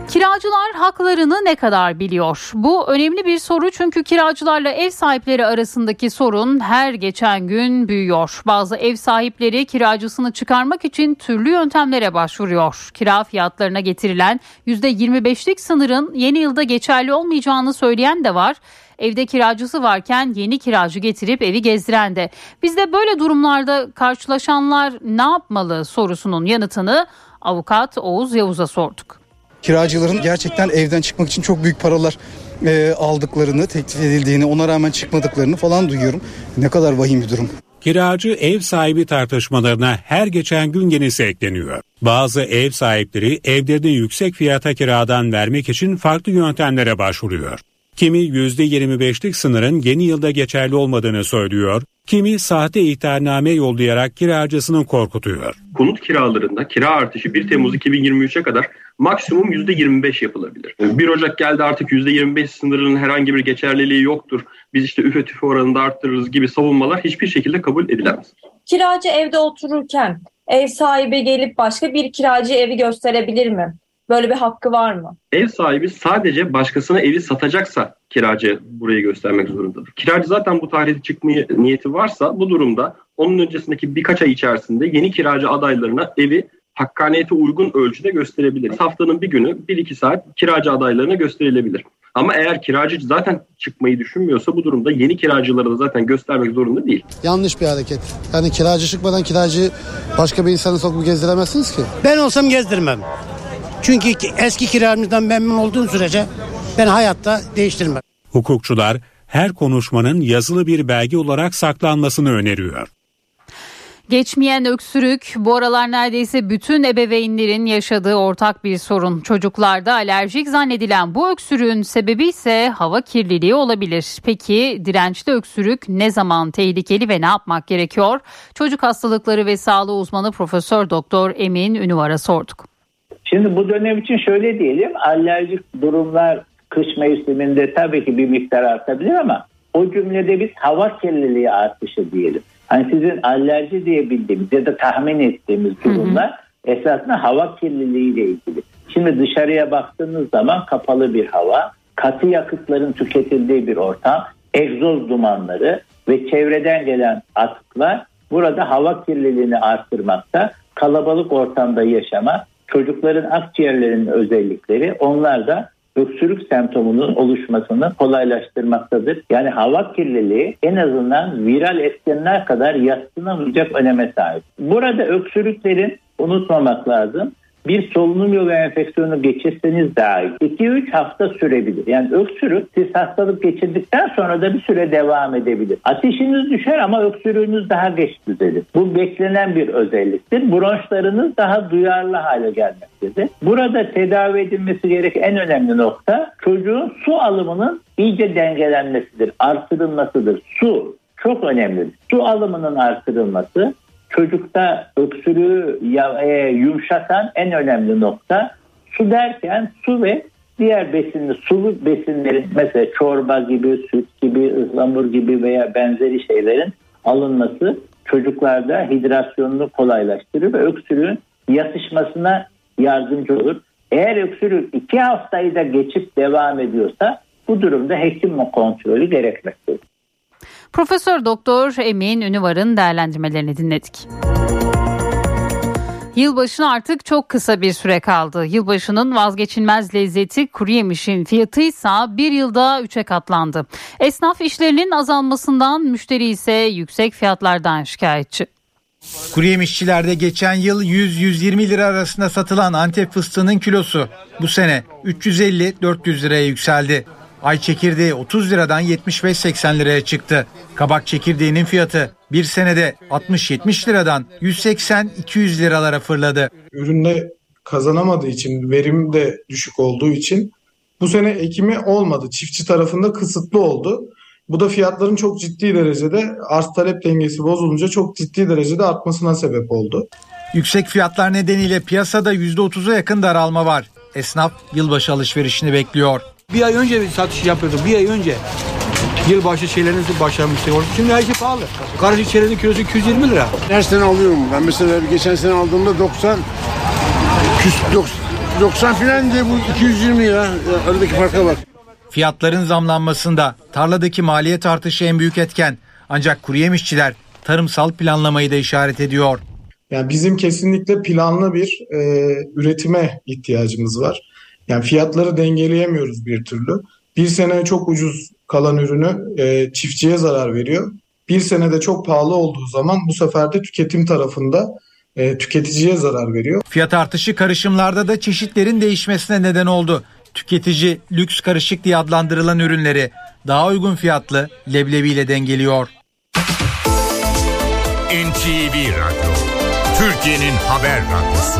Kiracılar haklarını ne kadar biliyor? Bu önemli bir soru çünkü kiracılarla ev sahipleri arasındaki sorun her geçen gün büyüyor. Bazı ev sahipleri kiracısını çıkarmak için türlü yöntemlere başvuruyor. Kira fiyatlarına getirilen %25'lik sınırın yeni yılda geçerli olmayacağını söyleyen de var. Evde kiracısı varken yeni kiracı getirip evi gezdiren de. Biz de böyle durumlarda karşılaşanlar ne yapmalı sorusunun yanıtını avukat Oğuz Yavuz'a sorduk. Kiracıların gerçekten evden çıkmak için çok büyük paralar e, aldıklarını, teklif edildiğini, ona rağmen çıkmadıklarını falan duyuyorum. Ne kadar vahim bir durum. Kiracı ev sahibi tartışmalarına her geçen gün yenisi ekleniyor. Bazı ev sahipleri evlerini yüksek fiyata kiradan vermek için farklı yöntemlere başvuruyor. Kimi %25'lik sınırın yeni yılda geçerli olmadığını söylüyor, kimi sahte ihtarname yollayarak kiracısını korkutuyor. konut kiralarında kira artışı 1 Temmuz 2023'e kadar maksimum %25 yapılabilir. 1 Ocak geldi artık %25 sınırının herhangi bir geçerliliği yoktur. Biz işte üfe tüfe oranında arttırırız gibi savunmalar hiçbir şekilde kabul edilemez. Kiracı evde otururken ev sahibi gelip başka bir kiracı evi gösterebilir mi? Böyle bir hakkı var mı? Ev sahibi sadece başkasına evi satacaksa kiracı burayı göstermek zorundadır. Kiracı zaten bu tarihte çıkmaya niyeti varsa bu durumda onun öncesindeki birkaç ay içerisinde yeni kiracı adaylarına evi hakkaniyete uygun ölçüde gösterebilir. Haftanın bir günü 1-2 saat kiracı adaylarına gösterilebilir. Ama eğer kiracı zaten çıkmayı düşünmüyorsa bu durumda yeni kiracılara da zaten göstermek zorunda değil. Yanlış bir hareket. Yani kiracı çıkmadan kiracı başka bir insanı sokup gezdiremezsiniz ki. Ben olsam gezdirmem. Çünkü eski kiracımdan memnun olduğum sürece ben hayatta değiştirmem. Hukukçular her konuşmanın yazılı bir belge olarak saklanmasını öneriyor. Geçmeyen öksürük bu aralar neredeyse bütün ebeveynlerin yaşadığı ortak bir sorun. Çocuklarda alerjik zannedilen bu öksürüğün sebebi ise hava kirliliği olabilir. Peki dirençli öksürük ne zaman tehlikeli ve ne yapmak gerekiyor? Çocuk hastalıkları ve sağlığı uzmanı Profesör Doktor Emin Ünüvar'a sorduk. Şimdi bu dönem için şöyle diyelim alerjik durumlar kış mevsiminde tabii ki bir miktar artabilir ama o cümlede biz hava kirliliği artışı diyelim. Hani sizin alerji diye bildiğimiz ya da tahmin ettiğimiz durumlar esasında hava kirliliği ile ilgili. Şimdi dışarıya baktığınız zaman kapalı bir hava, katı yakıtların tüketildiği bir ortam, egzoz dumanları ve çevreden gelen atıklar burada hava kirliliğini arttırmakta. Kalabalık ortamda yaşama, çocukların akciğerlerinin özellikleri onlar da öksürük semptomunun oluşmasını kolaylaştırmaktadır. Yani hava kirliliği en azından viral etkenler kadar yatsınamayacak öneme sahip. Burada öksürüklerin unutmamak lazım. Bir solunum yolu enfeksiyonu geçirseniz dahi 2-3 hafta sürebilir. Yani öksürük siz hastalık geçirdikten sonra da bir süre devam edebilir. Ateşiniz düşer ama öksürüğünüz daha geç düzelir. Bu beklenen bir özelliktir. Bronşlarınız daha duyarlı hale gelmektedir. Burada tedavi edilmesi gereken en önemli nokta çocuğun su alımının iyice dengelenmesidir, artırılmasıdır. Su çok önemlidir. Su alımının artırılması çocukta öksürüğü e, yumuşatan en önemli nokta su derken su ve diğer besinli sulu besinlerin mesela çorba gibi, süt gibi, ıhlamur gibi veya benzeri şeylerin alınması çocuklarda hidrasyonunu kolaylaştırır ve öksürüğün yatışmasına yardımcı olur. Eğer öksürük iki haftayı da geçip devam ediyorsa bu durumda hekim kontrolü gerekmektedir. Profesör Doktor Emin Ünüvar'ın değerlendirmelerini dinledik. Yılbaşına artık çok kısa bir süre kaldı. Yılbaşının vazgeçilmez lezzeti kuru yemişin fiyatı ise bir yılda üçe katlandı. Esnaf işlerinin azalmasından müşteri ise yüksek fiyatlardan şikayetçi. Kuru yemişçilerde geçen yıl 100-120 lira arasında satılan Antep fıstığının kilosu bu sene 350-400 liraya yükseldi. Ay çekirdeği 30 liradan 75-80 liraya çıktı. Kabak çekirdeğinin fiyatı bir senede 60-70 liradan 180-200 liralara fırladı. ürünle kazanamadığı için, verim de düşük olduğu için bu sene ekimi olmadı. Çiftçi tarafında kısıtlı oldu. Bu da fiyatların çok ciddi derecede arz talep dengesi bozulunca çok ciddi derecede artmasına sebep oldu. Yüksek fiyatlar nedeniyle piyasada %30'a yakın daralma var. Esnaf yılbaşı alışverişini bekliyor. Bir ay önce bir satış yapıyorduk. Bir ay önce. Yılbaşı şeylerin başlamıştı. Şimdi her şey pahalı. Karışık çerezin kilosu 220 lira. Her sene alıyorum. Ben mesela geçen sene aldığımda 90 küs, 90 falan de bu 220 ya. Aradaki farka bak. Fiyatların zamlanmasında tarladaki maliyet artışı en büyük etken. Ancak kuru yemişçiler tarımsal planlamayı da işaret ediyor. Yani bizim kesinlikle planlı bir e, üretime ihtiyacımız var. Yani fiyatları dengeleyemiyoruz bir türlü. Bir sene çok ucuz kalan ürünü e, çiftçiye zarar veriyor. Bir senede çok pahalı olduğu zaman bu sefer de tüketim tarafında e, tüketiciye zarar veriyor. Fiyat artışı karışımlarda da çeşitlerin değişmesine neden oldu. Tüketici lüks karışık diye adlandırılan ürünleri daha uygun fiyatlı leblebiyle dengeliyor. NTV Radyo, Türkiye'nin haber radyosu.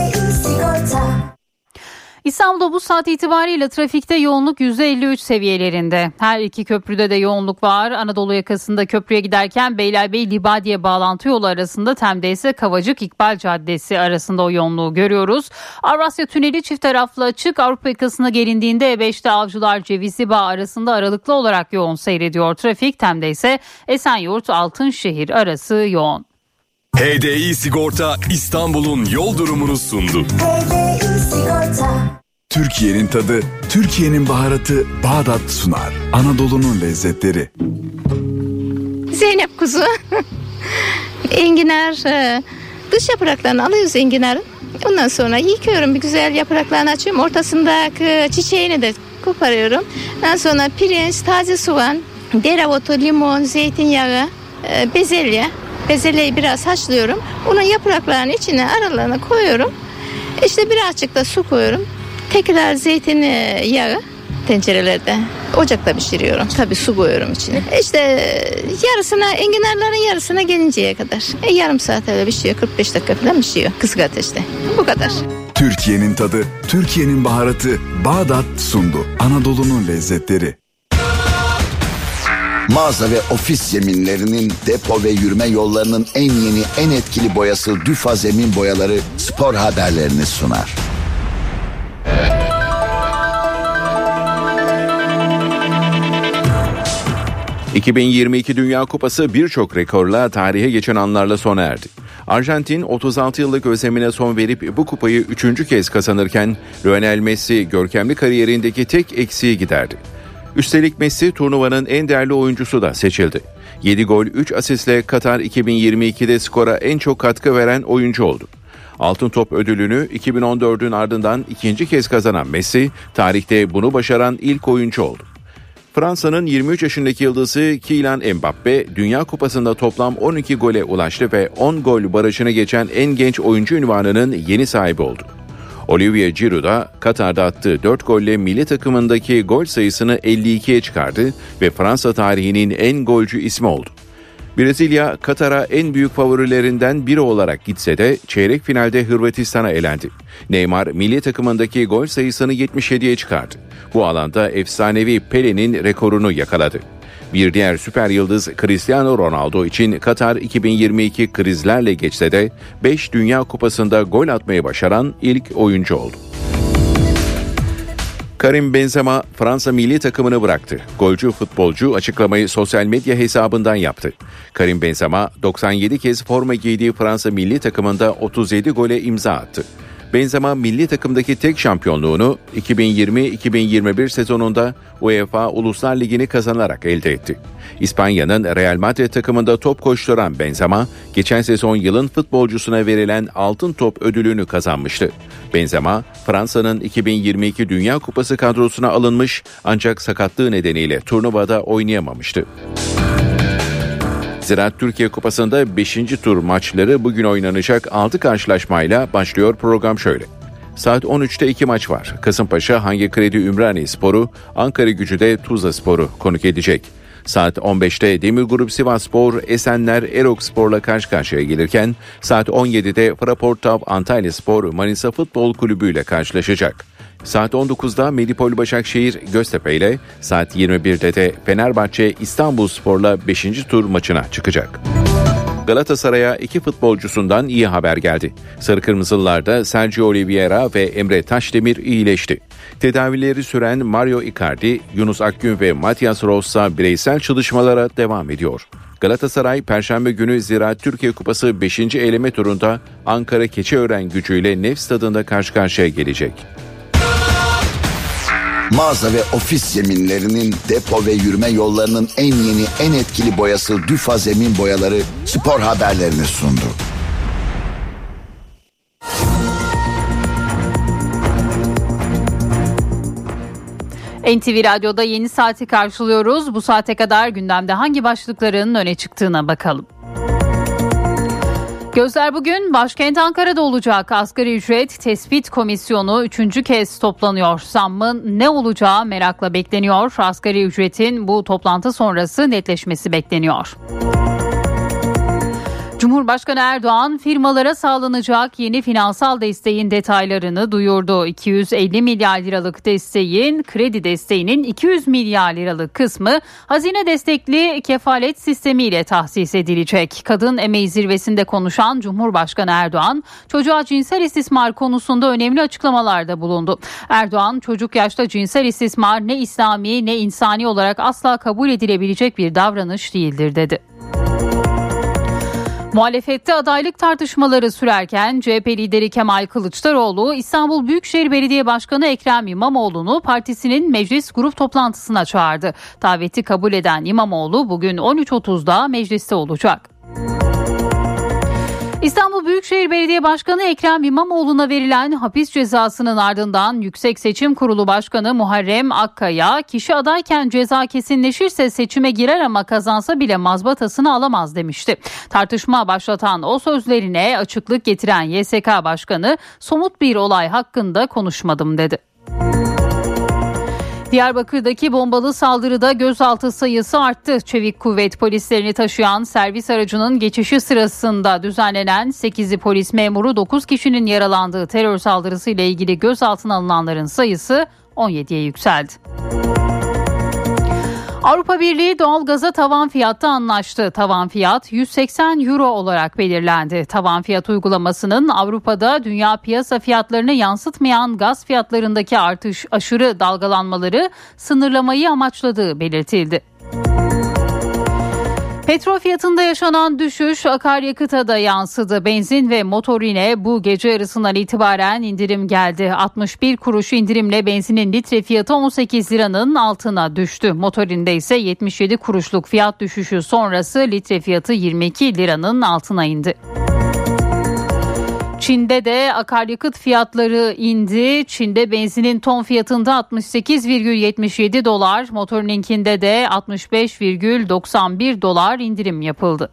İstanbul'da bu saat itibariyle trafikte yoğunluk %53 seviyelerinde. Her iki köprüde de yoğunluk var. Anadolu yakasında köprüye giderken Beylerbeyi Libadiye bağlantı yolu arasında Tem'de ise Kavacık İkbal Caddesi arasında o yoğunluğu görüyoruz. Avrasya Tüneli çift taraflı açık. Avrupa yakasına gelindiğinde E5'te Avcılar Cevizli Bağ arasında aralıklı olarak yoğun seyrediyor trafik. Tem'de ise Esenyurt Altınşehir arası yoğun. HDI Sigorta İstanbul'un yol durumunu sundu. Türkiye'nin tadı, Türkiye'nin baharatı Bağdat sunar. Anadolu'nun lezzetleri. Zeynep kuzu. enginar e, dış yapraklarını alıyoruz enginarın. Ondan sonra yıkıyorum bir güzel yapraklarını açıyorum. Ortasındaki çiçeğini de koparıyorum. Ondan sonra pirinç, taze soğan, dereotu, limon, zeytinyağı, e, bezelye. Bezelyeyi biraz haşlıyorum. Onun yapraklarının içine aralarına koyuyorum. İşte birazcık da su koyuyorum. Tekrar zeytin yağı tencerelerde ocakta pişiriyorum. Tabii su koyuyorum içine. İşte yarısına enginarların yarısına gelinceye kadar. E, yarım saat öyle pişiyor. 45 dakika falan pişiyor kısık ateşte. Bu kadar. Türkiye'nin tadı, Türkiye'nin baharatı Bağdat sundu. Anadolu'nun lezzetleri. Mağaza ve ofis zeminlerinin depo ve yürüme yollarının en yeni en etkili boyası Düfa Zemin Boyaları spor haberlerini sunar. ...2022 Dünya Kupası birçok rekorla tarihe geçen anlarla sona erdi. Arjantin 36 yıllık özlemine son verip bu kupayı üçüncü kez kazanırken... ...Lionel Messi görkemli kariyerindeki tek eksiği giderdi. Üstelik Messi turnuvanın en değerli oyuncusu da seçildi. 7 gol 3 asistle Katar 2022'de skora en çok katkı veren oyuncu oldu. Altın Top ödülünü 2014'ün ardından ikinci kez kazanan Messi, tarihte bunu başaran ilk oyuncu oldu. Fransa'nın 23 yaşındaki yıldızı Kylian Mbappe, Dünya Kupası'nda toplam 12 gole ulaştı ve 10 gol barajını geçen en genç oyuncu ünvanının yeni sahibi oldu. Olivier Giroud da Katar'da attığı 4 golle milli takımındaki gol sayısını 52'ye çıkardı ve Fransa tarihinin en golcü ismi oldu. Brezilya, Katar'a en büyük favorilerinden biri olarak gitse de çeyrek finalde Hırvatistan'a elendi. Neymar milli takımındaki gol sayısını 77'ye çıkardı. Bu alanda efsanevi Pele'nin rekorunu yakaladı. Bir diğer süper yıldız Cristiano Ronaldo için Katar 2022 krizlerle geçse de 5 Dünya Kupası'nda gol atmayı başaran ilk oyuncu oldu. Karim Benzema Fransa milli takımını bıraktı. Golcü futbolcu açıklamayı sosyal medya hesabından yaptı. Karim Benzema 97 kez forma giydiği Fransa milli takımında 37 gole imza attı. Benzema milli takımdaki tek şampiyonluğunu 2020-2021 sezonunda UEFA Uluslar Ligi'ni kazanarak elde etti. İspanya'nın Real Madrid takımında top koşturan Benzema, geçen sezon yılın futbolcusuna verilen Altın Top ödülünü kazanmıştı. Benzema, Fransa'nın 2022 Dünya Kupası kadrosuna alınmış ancak sakatlığı nedeniyle turnuvada oynayamamıştı. Ziraat Türkiye Kupası'nda 5. tur maçları bugün oynanacak 6 karşılaşmayla başlıyor program şöyle. Saat 13'te iki maç var. Kasımpaşa Hangi Kredi Ümraniye Sporu, Ankara Gücü de Tuzla Sporu konuk edecek. Saat 15'te Demir Grup Sivas Spor, Esenler Erok Spor'la karşı karşıya gelirken saat 17'de Fraport Antalya Spor Manisa Futbol Kulübü ile karşılaşacak. Saat 19'da Medipol Başakşehir Göztepe ile saat 21'de de Fenerbahçe İstanbul Spor'la 5. tur maçına çıkacak. Galatasaray'a iki futbolcusundan iyi haber geldi. Sarı Kırmızılılarda Sergio Oliveira ve Emre Taşdemir iyileşti. Tedavileri süren Mario Icardi, Yunus Akgün ve Matias Rossa bireysel çalışmalara devam ediyor. Galatasaray Perşembe günü Ziraat Türkiye Kupası 5. eleme turunda Ankara Keçiören gücüyle Nef stadında karşı karşıya gelecek. Mağaza ve ofis zeminlerinin depo ve yürüme yollarının en yeni en etkili boyası Düfa Zemin Boyaları spor haberlerini sundu. NTV Radyo'da yeni saati karşılıyoruz. Bu saate kadar gündemde hangi başlıkların öne çıktığına bakalım. Gözler bugün başkent Ankara'da olacak. Asgari ücret tespit komisyonu üçüncü kez toplanıyor. Zammın ne olacağı merakla bekleniyor. Asgari ücretin bu toplantı sonrası netleşmesi bekleniyor. Cumhurbaşkanı Erdoğan firmalara sağlanacak yeni finansal desteğin detaylarını duyurdu. 250 milyar liralık desteğin kredi desteğinin 200 milyar liralık kısmı hazine destekli kefalet sistemiyle tahsis edilecek. Kadın emeği zirvesinde konuşan Cumhurbaşkanı Erdoğan çocuğa cinsel istismar konusunda önemli açıklamalarda bulundu. Erdoğan çocuk yaşta cinsel istismar ne İslami ne insani olarak asla kabul edilebilecek bir davranış değildir dedi. Muhalefette adaylık tartışmaları sürerken CHP lideri Kemal Kılıçdaroğlu İstanbul Büyükşehir Belediye Başkanı Ekrem İmamoğlu'nu partisinin meclis grup toplantısına çağırdı. Daveti kabul eden İmamoğlu bugün 13.30'da mecliste olacak. İstanbul Büyükşehir Belediye Başkanı Ekrem İmamoğlu'na verilen hapis cezasının ardından Yüksek Seçim Kurulu Başkanı Muharrem Akkaya kişi adayken ceza kesinleşirse seçime girer ama kazansa bile mazbatasını alamaz demişti. Tartışma başlatan o sözlerine açıklık getiren YSK Başkanı somut bir olay hakkında konuşmadım dedi. Diyarbakır'daki bombalı saldırıda gözaltı sayısı arttı. Çevik kuvvet polislerini taşıyan servis aracının geçişi sırasında düzenlenen 8'i polis memuru 9 kişinin yaralandığı terör saldırısı ile ilgili gözaltına alınanların sayısı 17'ye yükseldi. Avrupa Birliği doğalgaza tavan fiyatta anlaştı. Tavan fiyat 180 euro olarak belirlendi. Tavan fiyat uygulamasının Avrupa'da dünya piyasa fiyatlarını yansıtmayan gaz fiyatlarındaki artış aşırı dalgalanmaları sınırlamayı amaçladığı belirtildi. Petrol fiyatında yaşanan düşüş akaryakıta da yansıdı. Benzin ve motorine bu gece yarısından itibaren indirim geldi. 61 kuruş indirimle benzinin litre fiyatı 18 liranın altına düştü. Motorinde ise 77 kuruşluk fiyat düşüşü sonrası litre fiyatı 22 liranın altına indi. Çin'de de akaryakıt fiyatları indi. Çin'de benzinin ton fiyatında 68,77 dolar, motorininkinde de 65,91 dolar indirim yapıldı.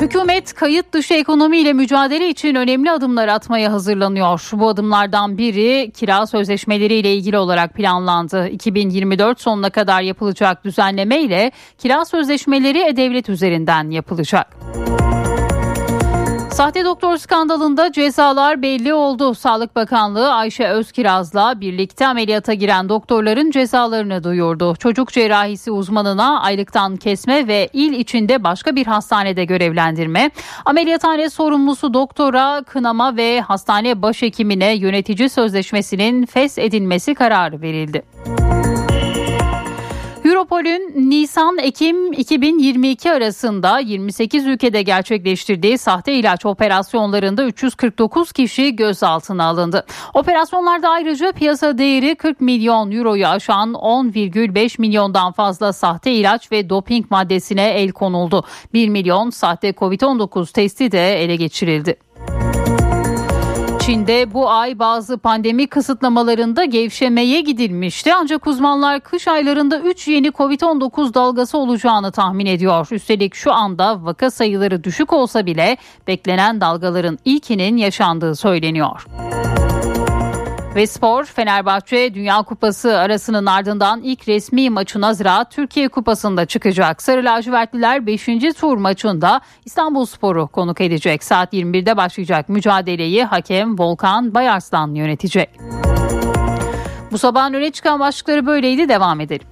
Hükümet kayıt dışı ekonomiyle mücadele için önemli adımlar atmaya hazırlanıyor. Bu adımlardan biri kira sözleşmeleri ile ilgili olarak planlandı. 2024 sonuna kadar yapılacak düzenleme ile kira sözleşmeleri e-devlet üzerinden yapılacak. Sahte doktor skandalında cezalar belli oldu. Sağlık Bakanlığı Ayşe Özkiraz'la birlikte ameliyata giren doktorların cezalarını duyurdu. Çocuk cerrahisi uzmanına aylıktan kesme ve il içinde başka bir hastanede görevlendirme, ameliyathane sorumlusu doktora kınama ve hastane başhekimine yönetici sözleşmesinin fes edilmesi kararı verildi. Europol'ün Nisan-Ekim 2022 arasında 28 ülkede gerçekleştirdiği sahte ilaç operasyonlarında 349 kişi gözaltına alındı. Operasyonlarda ayrıca piyasa değeri 40 milyon euroyu aşan 10,5 milyondan fazla sahte ilaç ve doping maddesine el konuldu. 1 milyon sahte COVID-19 testi de ele geçirildi. Çin'de bu ay bazı pandemi kısıtlamalarında gevşemeye gidilmişti. Ancak uzmanlar kış aylarında 3 yeni Covid-19 dalgası olacağını tahmin ediyor. Üstelik şu anda vaka sayıları düşük olsa bile beklenen dalgaların ilkinin yaşandığı söyleniyor. Ve spor Fenerbahçe Dünya Kupası arasının ardından ilk resmi maçına Zira Türkiye Kupası'nda çıkacak. Sarı lacivertliler 5. tur maçında İstanbul Sporu konuk edecek. Saat 21'de başlayacak mücadeleyi hakem Volkan Bayarslan yönetecek. Bu sabahın öne çıkan başlıkları böyleydi devam edelim.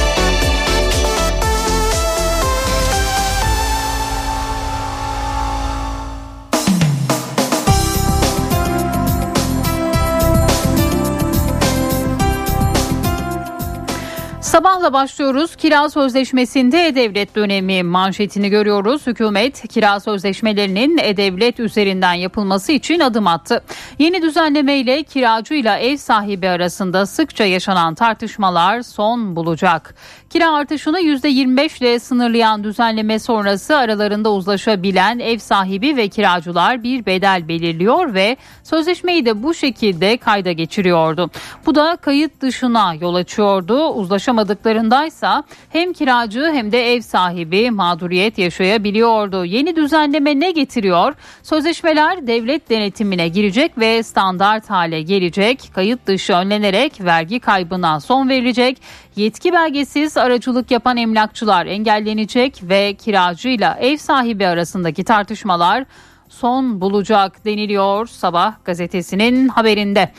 Sabahla başlıyoruz. Kira sözleşmesinde e-devlet dönemi manşetini görüyoruz. Hükümet kira sözleşmelerinin e-devlet üzerinden yapılması için adım attı. Yeni düzenlemeyle kiracı ile ev sahibi arasında sıkça yaşanan tartışmalar son bulacak. Kira artışını %25 ile sınırlayan düzenleme sonrası aralarında uzlaşabilen ev sahibi ve kiracılar bir bedel belirliyor ve sözleşmeyi de bu şekilde kayda geçiriyordu. Bu da kayıt dışına yol açıyordu. Uzlaşamadıklarındaysa hem kiracı hem de ev sahibi mağduriyet yaşayabiliyordu. Yeni düzenleme ne getiriyor? Sözleşmeler devlet denetimine girecek ve standart hale gelecek. Kayıt dışı önlenerek vergi kaybına son verilecek. Yetki belgesiz aracılık yapan emlakçılar engellenecek ve kiracıyla ev sahibi arasındaki tartışmalar son bulacak deniliyor Sabah gazetesinin haberinde.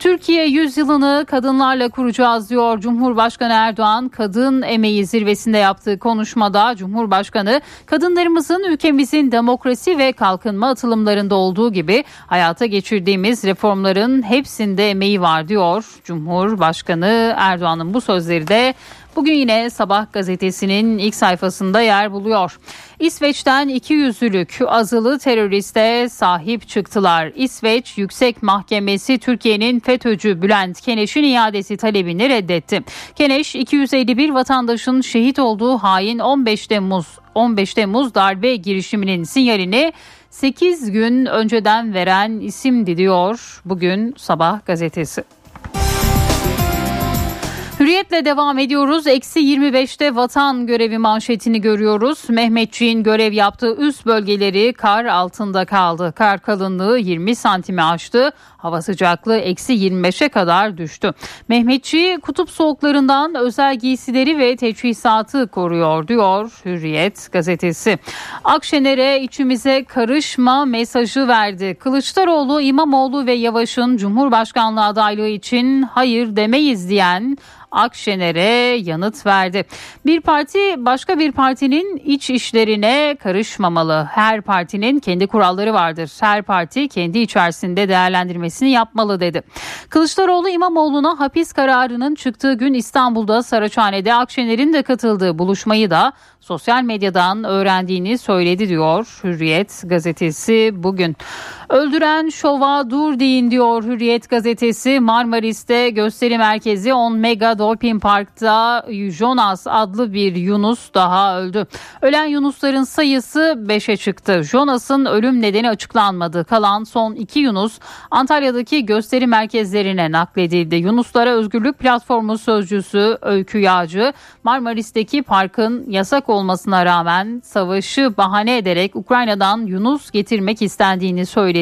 Türkiye yüzyılını kadınlarla kuracağız diyor Cumhurbaşkanı Erdoğan. Kadın emeği zirvesinde yaptığı konuşmada Cumhurbaşkanı kadınlarımızın ülkemizin demokrasi ve kalkınma atılımlarında olduğu gibi hayata geçirdiğimiz reformların hepsinde emeği var diyor. Cumhurbaşkanı Erdoğan'ın bu sözleri de Bugün yine Sabah gazetesinin ilk sayfasında yer buluyor. İsveç'ten iki yüzlülük azılı teröriste sahip çıktılar. İsveç Yüksek Mahkemesi Türkiye'nin FETÖ'cü Bülent Keneş'in iadesi talebini reddetti. Keneş 251 vatandaşın şehit olduğu hain 15 Temmuz 15 Temmuz darbe girişiminin sinyalini 8 gün önceden veren isimdi diyor bugün Sabah gazetesi. Hürriyetle devam ediyoruz. Eksi 25'te vatan görevi manşetini görüyoruz. Mehmetçiğin görev yaptığı üst bölgeleri kar altında kaldı. Kar kalınlığı 20 santimi aştı. Hava sıcaklığı eksi 25'e kadar düştü. Mehmetçi kutup soğuklarından özel giysileri ve teçhizatı koruyor diyor Hürriyet gazetesi. Akşener'e içimize karışma mesajı verdi. Kılıçdaroğlu, İmamoğlu ve Yavaş'ın Cumhurbaşkanlığı adaylığı için hayır demeyiz diyen Akşener'e yanıt verdi. Bir parti başka bir partinin iç işlerine karışmamalı. Her partinin kendi kuralları vardır. Her parti kendi içerisinde değerlendirmesini yapmalı dedi. Kılıçdaroğlu İmamoğlu'na hapis kararının çıktığı gün İstanbul'da Saraçhane'de Akşener'in de katıldığı buluşmayı da sosyal medyadan öğrendiğini söyledi diyor Hürriyet gazetesi bugün. Öldüren şova dur deyin diyor Hürriyet gazetesi. Marmaris'te gösteri merkezi 10 Mega Dolphin Park'ta Jonas adlı bir Yunus daha öldü. Ölen Yunusların sayısı 5'e çıktı. Jonas'ın ölüm nedeni açıklanmadı. Kalan son 2 Yunus Antalya'daki gösteri merkezlerine nakledildi. Yunuslara Özgürlük Platformu sözcüsü Öykü Yağcı Marmaris'teki parkın yasak olmasına rağmen savaşı bahane ederek Ukrayna'dan Yunus getirmek istendiğini söyledi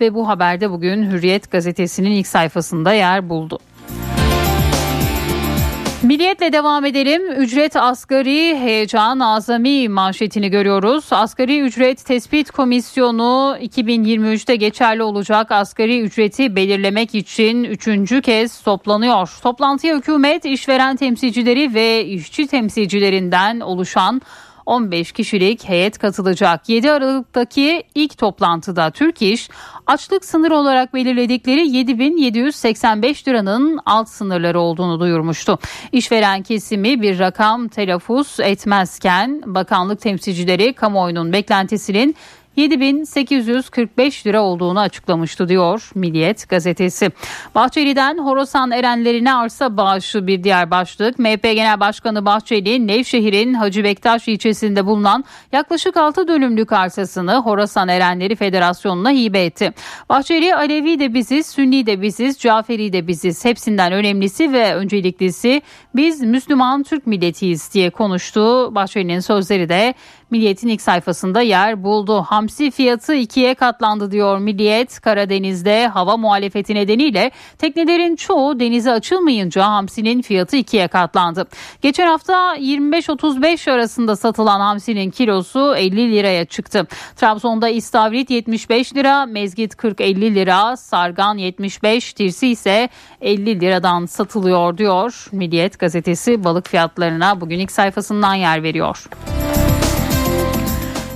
ve bu haberde bugün Hürriyet gazetesinin ilk sayfasında yer buldu. Milliyetle devam edelim. Ücret asgari heyecan azami manşetini görüyoruz. Asgari ücret tespit komisyonu 2023'te geçerli olacak asgari ücreti belirlemek için üçüncü kez toplanıyor. Toplantıya hükümet, işveren temsilcileri ve işçi temsilcilerinden oluşan 15 kişilik heyet katılacak. 7 Aralık'taki ilk toplantıda Türk İş açlık sınır olarak belirledikleri 7785 liranın alt sınırları olduğunu duyurmuştu. İşveren kesimi bir rakam telaffuz etmezken bakanlık temsilcileri kamuoyunun beklentisinin 7845 lira olduğunu açıklamıştı diyor Milliyet gazetesi. Bahçeli'den Horasan erenlerine arsa bağışı bir diğer başlık. MHP Genel Başkanı Bahçeli Nevşehir'in Hacı Bektaş ilçesinde bulunan yaklaşık 6 dönümlük arsasını Horasan Erenleri Federasyonu'na hibe etti. Bahçeli Alevi de biziz, Sünni de biziz, Caferi de biziz. Hepsinden önemlisi ve önceliklisi biz Müslüman Türk milletiyiz diye konuştu. Bahçeli'nin sözleri de Milliyet'in ilk sayfasında yer buldu. Hamsi fiyatı ikiye katlandı diyor Milliyet. Karadeniz'de hava muhalefeti nedeniyle teknelerin çoğu denize açılmayınca hamsinin fiyatı ikiye katlandı. Geçen hafta 25-35 arasında satılan hamsinin kilosu 50 liraya çıktı. Trabzon'da istavrit 75 lira, mezgit 40-50 lira, sargan 75, tirsi ise 50 liradan satılıyor diyor. Milliyet gazetesi balık fiyatlarına bugün ilk sayfasından yer veriyor.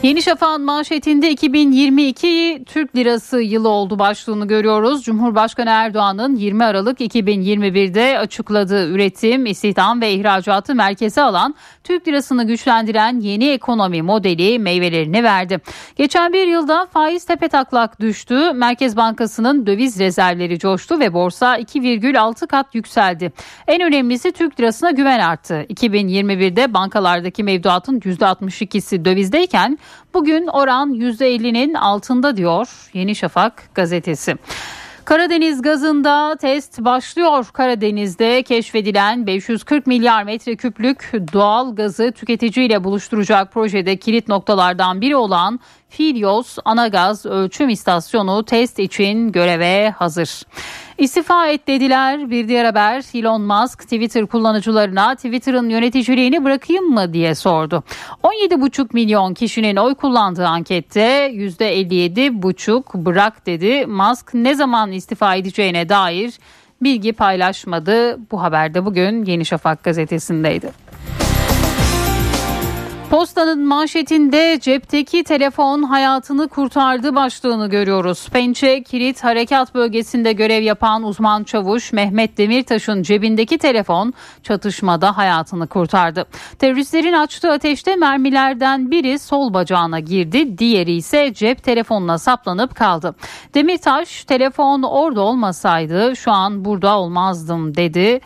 Yeni Şafak'ın manşetinde 2022 Türk Lirası yılı oldu başlığını görüyoruz. Cumhurbaşkanı Erdoğan'ın 20 Aralık 2021'de açıkladığı üretim, istihdam ve ihracatı merkeze alan Türk Lirasını güçlendiren yeni ekonomi modeli meyvelerini verdi. Geçen bir yılda faiz tepe taklak düştü. Merkez Bankası'nın döviz rezervleri coştu ve borsa 2,6 kat yükseldi. En önemlisi Türk Lirasına güven arttı. 2021'de bankalardaki mevduatın %62'si dövizdeyken Bugün oran %50'nin altında diyor Yeni Şafak gazetesi. Karadeniz gazında test başlıyor. Karadeniz'de keşfedilen 540 milyar metreküplük doğal gazı tüketiciyle buluşturacak projede kilit noktalardan biri olan Filyos Anagaz Ölçüm İstasyonu test için göreve hazır. İstifa et dediler. Bir diğer haber Elon Musk Twitter kullanıcılarına Twitter'ın yöneticiliğini bırakayım mı diye sordu. 17,5 milyon kişinin oy kullandığı ankette %57,5 bırak dedi. Musk ne zaman istifa edeceğine dair bilgi paylaşmadı. Bu haberde bugün Yeni Şafak gazetesindeydi. Postanın manşetinde cepteki telefon hayatını kurtardı başlığını görüyoruz. Pençe Kilit Harekat Bölgesi'nde görev yapan uzman çavuş Mehmet Demirtaş'ın cebindeki telefon çatışmada hayatını kurtardı. Teröristlerin açtığı ateşte mermilerden biri sol bacağına girdi, diğeri ise cep telefonuna saplanıp kaldı. Demirtaş telefon orada olmasaydı şu an burada olmazdım dedi.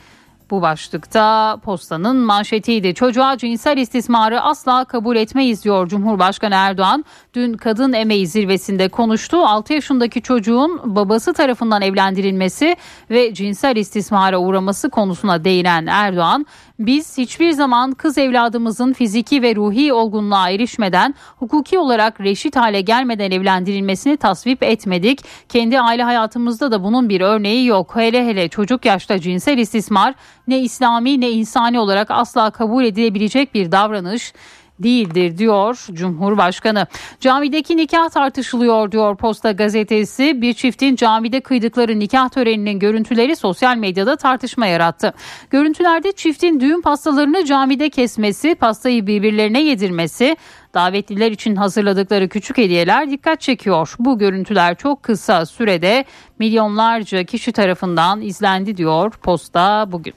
Bu başlıkta postanın manşetiydi. Çocuğa cinsel istismarı asla kabul etmeyiz diyor Cumhurbaşkanı Erdoğan. Dün kadın emeği zirvesinde konuştu. 6 yaşındaki çocuğun babası tarafından evlendirilmesi ve cinsel istismara uğraması konusuna değinen Erdoğan, biz hiçbir zaman kız evladımızın fiziki ve ruhi olgunluğa erişmeden, hukuki olarak reşit hale gelmeden evlendirilmesini tasvip etmedik. Kendi aile hayatımızda da bunun bir örneği yok. Hele hele çocuk yaşta cinsel istismar ne İslami ne insani olarak asla kabul edilebilecek bir davranış değildir diyor Cumhurbaşkanı. Camideki nikah tartışılıyor diyor Posta gazetesi. Bir çiftin camide kıydıkları nikah töreninin görüntüleri sosyal medyada tartışma yarattı. Görüntülerde çiftin düğün pastalarını camide kesmesi, pastayı birbirlerine yedirmesi, davetliler için hazırladıkları küçük hediyeler dikkat çekiyor. Bu görüntüler çok kısa sürede milyonlarca kişi tarafından izlendi diyor Posta bugün.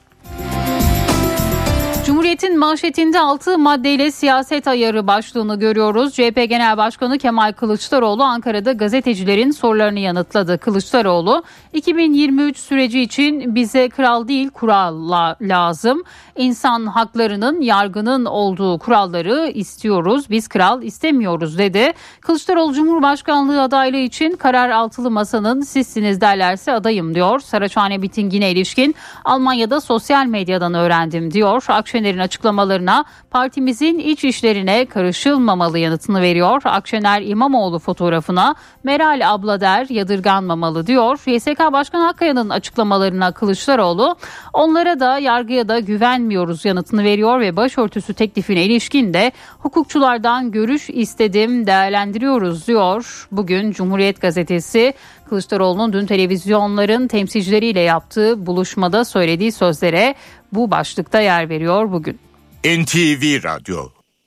Cumhuriyet'in manşetinde 6 maddeyle siyaset ayarı başlığını görüyoruz. CHP Genel Başkanı Kemal Kılıçdaroğlu Ankara'da gazetecilerin sorularını yanıtladı. Kılıçdaroğlu 2023 süreci için bize kral değil kural lazım. İnsan haklarının yargının olduğu kuralları istiyoruz. Biz kral istemiyoruz dedi. Kılıçdaroğlu Cumhurbaşkanlığı adaylığı için karar altılı masanın sizsiniz derlerse adayım diyor. Saraçhane mitingine ilişkin Almanya'da sosyal medyadan öğrendim diyor. Akşener'in açıklamalarına partimizin iç işlerine karışılmamalı yanıtını veriyor. Akşener İmamoğlu fotoğrafına Meral abla der yadırganmamalı diyor. YSK Başkanı Akkaya'nın açıklamalarına Kılıçdaroğlu onlara da yargıya da güvenmiyoruz yanıtını veriyor ve başörtüsü teklifine ilişkin de hukukçulardan görüş istedim değerlendiriyoruz diyor. Bugün Cumhuriyet Gazetesi Kılıçdaroğlu'nun dün televizyonların temsilcileriyle yaptığı buluşmada söylediği sözlere bu başlıkta yer veriyor bugün. NTV Radyo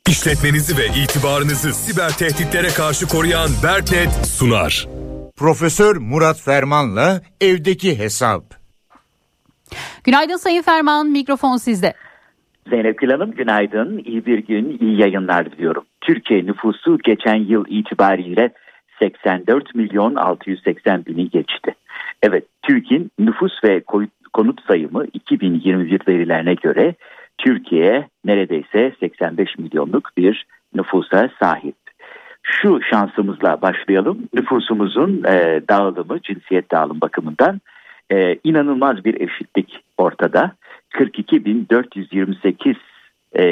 İşletmenizi ve itibarınızı siber tehditlere karşı koruyan Berknet sunar. Profesör Murat Ferman'la evdeki hesap. Günaydın Sayın Ferman, mikrofon sizde. Zeynep Gül Hanım günaydın, iyi bir gün, iyi yayınlar diliyorum. Türkiye nüfusu geçen yıl itibariyle 84 milyon 680 bini geçti. Evet, TÜİK'in nüfus ve konut sayımı 2021 verilerine göre Türkiye neredeyse 85 milyonluk bir nüfusa sahip. Şu şansımızla başlayalım. Nüfusumuzun e, dağılımı, cinsiyet dağılım bakımından e, inanılmaz bir eşitlik ortada. 42.428 e,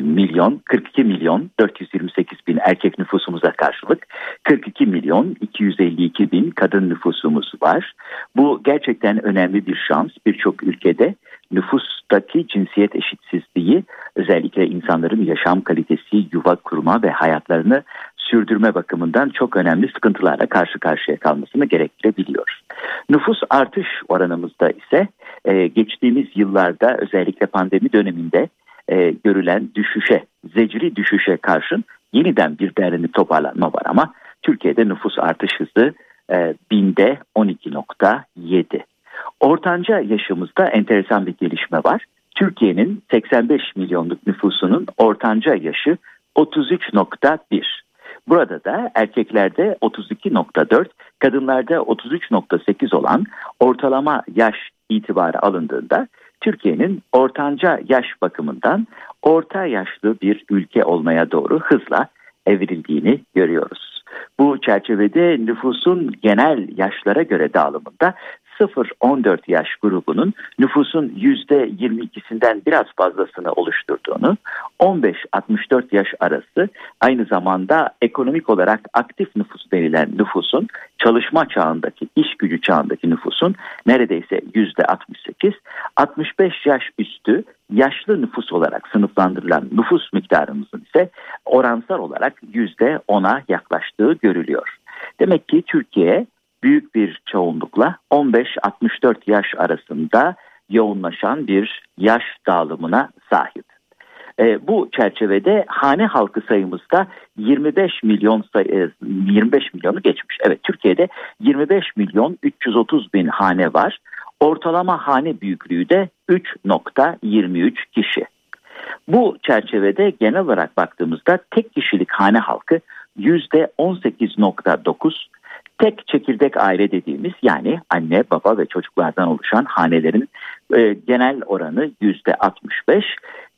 milyon 42 milyon 428 bin erkek nüfusumuza karşılık 42 milyon 252 bin kadın nüfusumuz var. Bu gerçekten önemli bir şans birçok ülkede nüfustaki cinsiyet eşitsizliği özellikle insanların yaşam kalitesi, yuva kurma ve hayatlarını sürdürme bakımından çok önemli sıkıntılarla karşı karşıya kalmasını gerektirebiliyor. Nüfus artış oranımızda ise e, geçtiğimiz yıllarda özellikle pandemi döneminde e, görülen düşüşe, zecri düşüşe karşın yeniden bir derinli toparlanma var ama Türkiye'de nüfus artış hızı e, binde 12.7. Ortanca yaşımızda enteresan bir gelişme var. Türkiye'nin 85 milyonluk nüfusunun ortanca yaşı 33.1. Burada da erkeklerde 32.4, kadınlarda 33.8 olan ortalama yaş itibarı alındığında Türkiye'nin ortanca yaş bakımından orta yaşlı bir ülke olmaya doğru hızla evrildiğini görüyoruz. Bu çerçevede nüfusun genel yaşlara göre dağılımında 0-14 yaş grubunun nüfusun %22'sinden biraz fazlasını oluşturduğunu, 15-64 yaş arası aynı zamanda ekonomik olarak aktif nüfus denilen nüfusun çalışma çağındaki, iş gücü çağındaki nüfusun neredeyse %68, 65 yaş üstü yaşlı nüfus olarak sınıflandırılan nüfus miktarımızın ise oransal olarak %10'a yaklaştığı görülüyor. Demek ki Türkiye büyük bir çoğunlukla 15-64 yaş arasında yoğunlaşan bir yaş dağılımına sahip. E, bu çerçevede hane halkı sayımızda 25 milyon sayı, 25 e, milyonu geçmiş. Evet Türkiye'de 25 milyon 330 bin hane var. Ortalama hane büyüklüğü de 3.23 kişi. Bu çerçevede genel olarak baktığımızda tek kişilik hane halkı %18.9 tek çekirdek aile dediğimiz yani anne baba ve çocuklardan oluşan hanelerin e, genel oranı yüzde 65.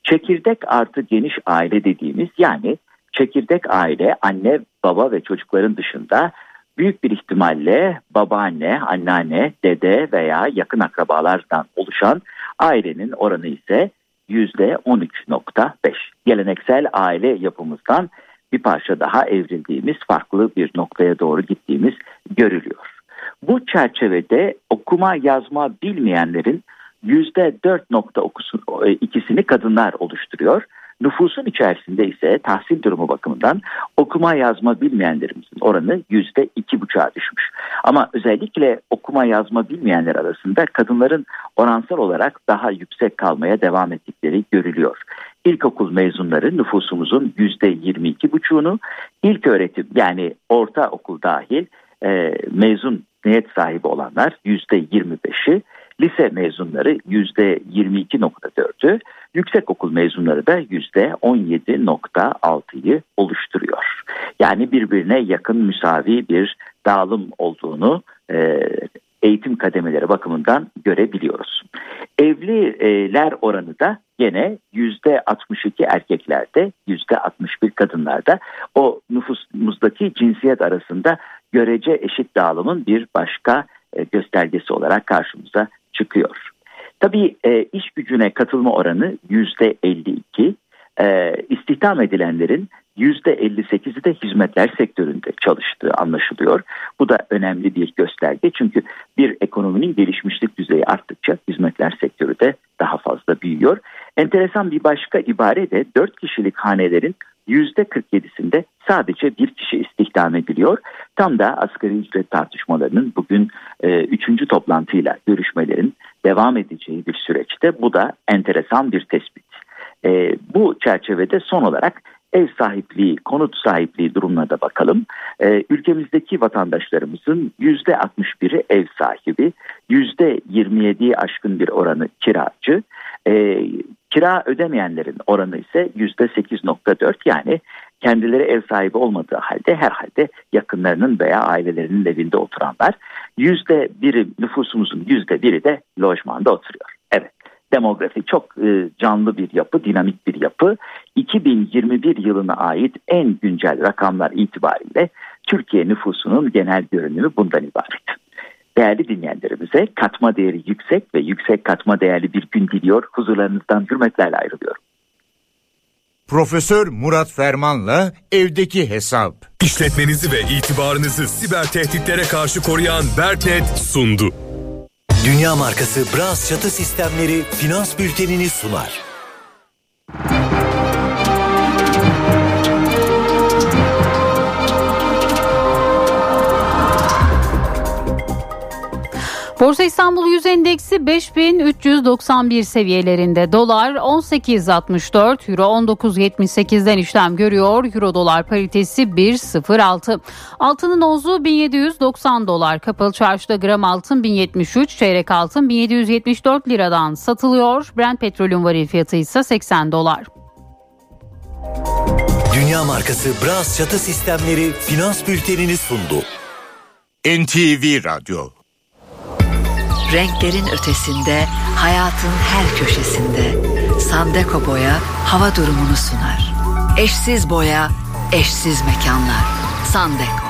Çekirdek artı geniş aile dediğimiz yani çekirdek aile anne baba ve çocukların dışında büyük bir ihtimalle babaanne, anneanne, dede veya yakın akrabalardan oluşan ailenin oranı ise yüzde 13.5. Geleneksel aile yapımızdan bir parça daha evrildiğimiz, farklı bir noktaya doğru gittiğimiz görülüyor. Bu çerçevede okuma yazma bilmeyenlerin %4.2'sini kadınlar oluşturuyor. Nüfusun içerisinde ise tahsil durumu bakımından okuma yazma bilmeyenlerimizin oranı yüzde iki buçuğa düşmüş. Ama özellikle okuma yazma bilmeyenler arasında kadınların oransal olarak daha yüksek kalmaya devam ettikleri görülüyor. İlkokul mezunları nüfusumuzun yüzde yirmi iki buçuğunu, ilk öğretim yani ortaokul dahil e, mezun niyet sahibi olanlar yüzde yirmi beşi, lise mezunları yüzde yirmi iki nokta dördü, yüksek okul mezunları da yüzde on yedi nokta altıyı oluşturuyor. Yani birbirine yakın müsavi bir dağılım olduğunu e, eğitim kademeleri bakımından görebiliyoruz. Evliler oranı da gene yüzde 62 erkeklerde yüzde 61 kadınlarda o nüfusumuzdaki cinsiyet arasında görece eşit dağılımın bir başka e, göstergesi olarak karşımıza çıkıyor. Tabii e, iş gücüne katılma oranı yüzde 52. E, istihdam edilenlerin %58'i de hizmetler sektöründe çalıştığı anlaşılıyor. Bu da önemli bir gösterge çünkü bir ekonominin gelişmişlik düzeyi arttıkça hizmetler sektörü de daha fazla büyüyor. Enteresan bir başka ibare de 4 kişilik hanelerin %47'sinde sadece bir kişi istihdam ediliyor. Tam da asgari ücret tartışmalarının bugün e, üçüncü toplantıyla görüşmelerin devam edeceği bir süreçte bu da enteresan bir tespit. E, bu çerçevede son olarak ev sahipliği, konut sahipliği durumuna da bakalım. Ee, ülkemizdeki vatandaşlarımızın yüzde 61'i ev sahibi, yüzde 27'yi aşkın bir oranı kiracı. Ee, kira ödemeyenlerin oranı ise yüzde 8.4 yani kendileri ev sahibi olmadığı halde herhalde yakınlarının veya ailelerinin evinde oturanlar. Yüzde biri nüfusumuzun yüzde biri de lojmanda oturuyor. Evet demografi çok e, canlı bir yapı, dinamik bir yapı. 2021 yılına ait en güncel rakamlar itibariyle Türkiye nüfusunun genel görünümü bundan ibaret. Değerli dinleyenlerimize katma değeri yüksek ve yüksek katma değerli bir gün diliyor. Huzurlarınızdan hürmetlerle ayrılıyorum. Profesör Murat Ferman'la evdeki hesap. İşletmenizi ve itibarınızı siber tehditlere karşı koruyan Berknet sundu. Dünya markası Bras çatı sistemleri finans bültenini sunar. Borsa İstanbul Yüz Endeksi 5391 seviyelerinde. Dolar 18.64, Euro 19.78'den işlem görüyor. Euro dolar paritesi 1.06. Altının ozu 1790 dolar. Kapalı çarşıda gram altın 1073, çeyrek altın 1774 liradan satılıyor. Brent petrolün varil fiyatı ise 80 dolar. Dünya markası Bras çatı sistemleri finans bültenini sundu. NTV Radyo Renklerin ötesinde, hayatın her köşesinde Sandeko Boya hava durumunu sunar. Eşsiz boya, eşsiz mekanlar. Sandeko.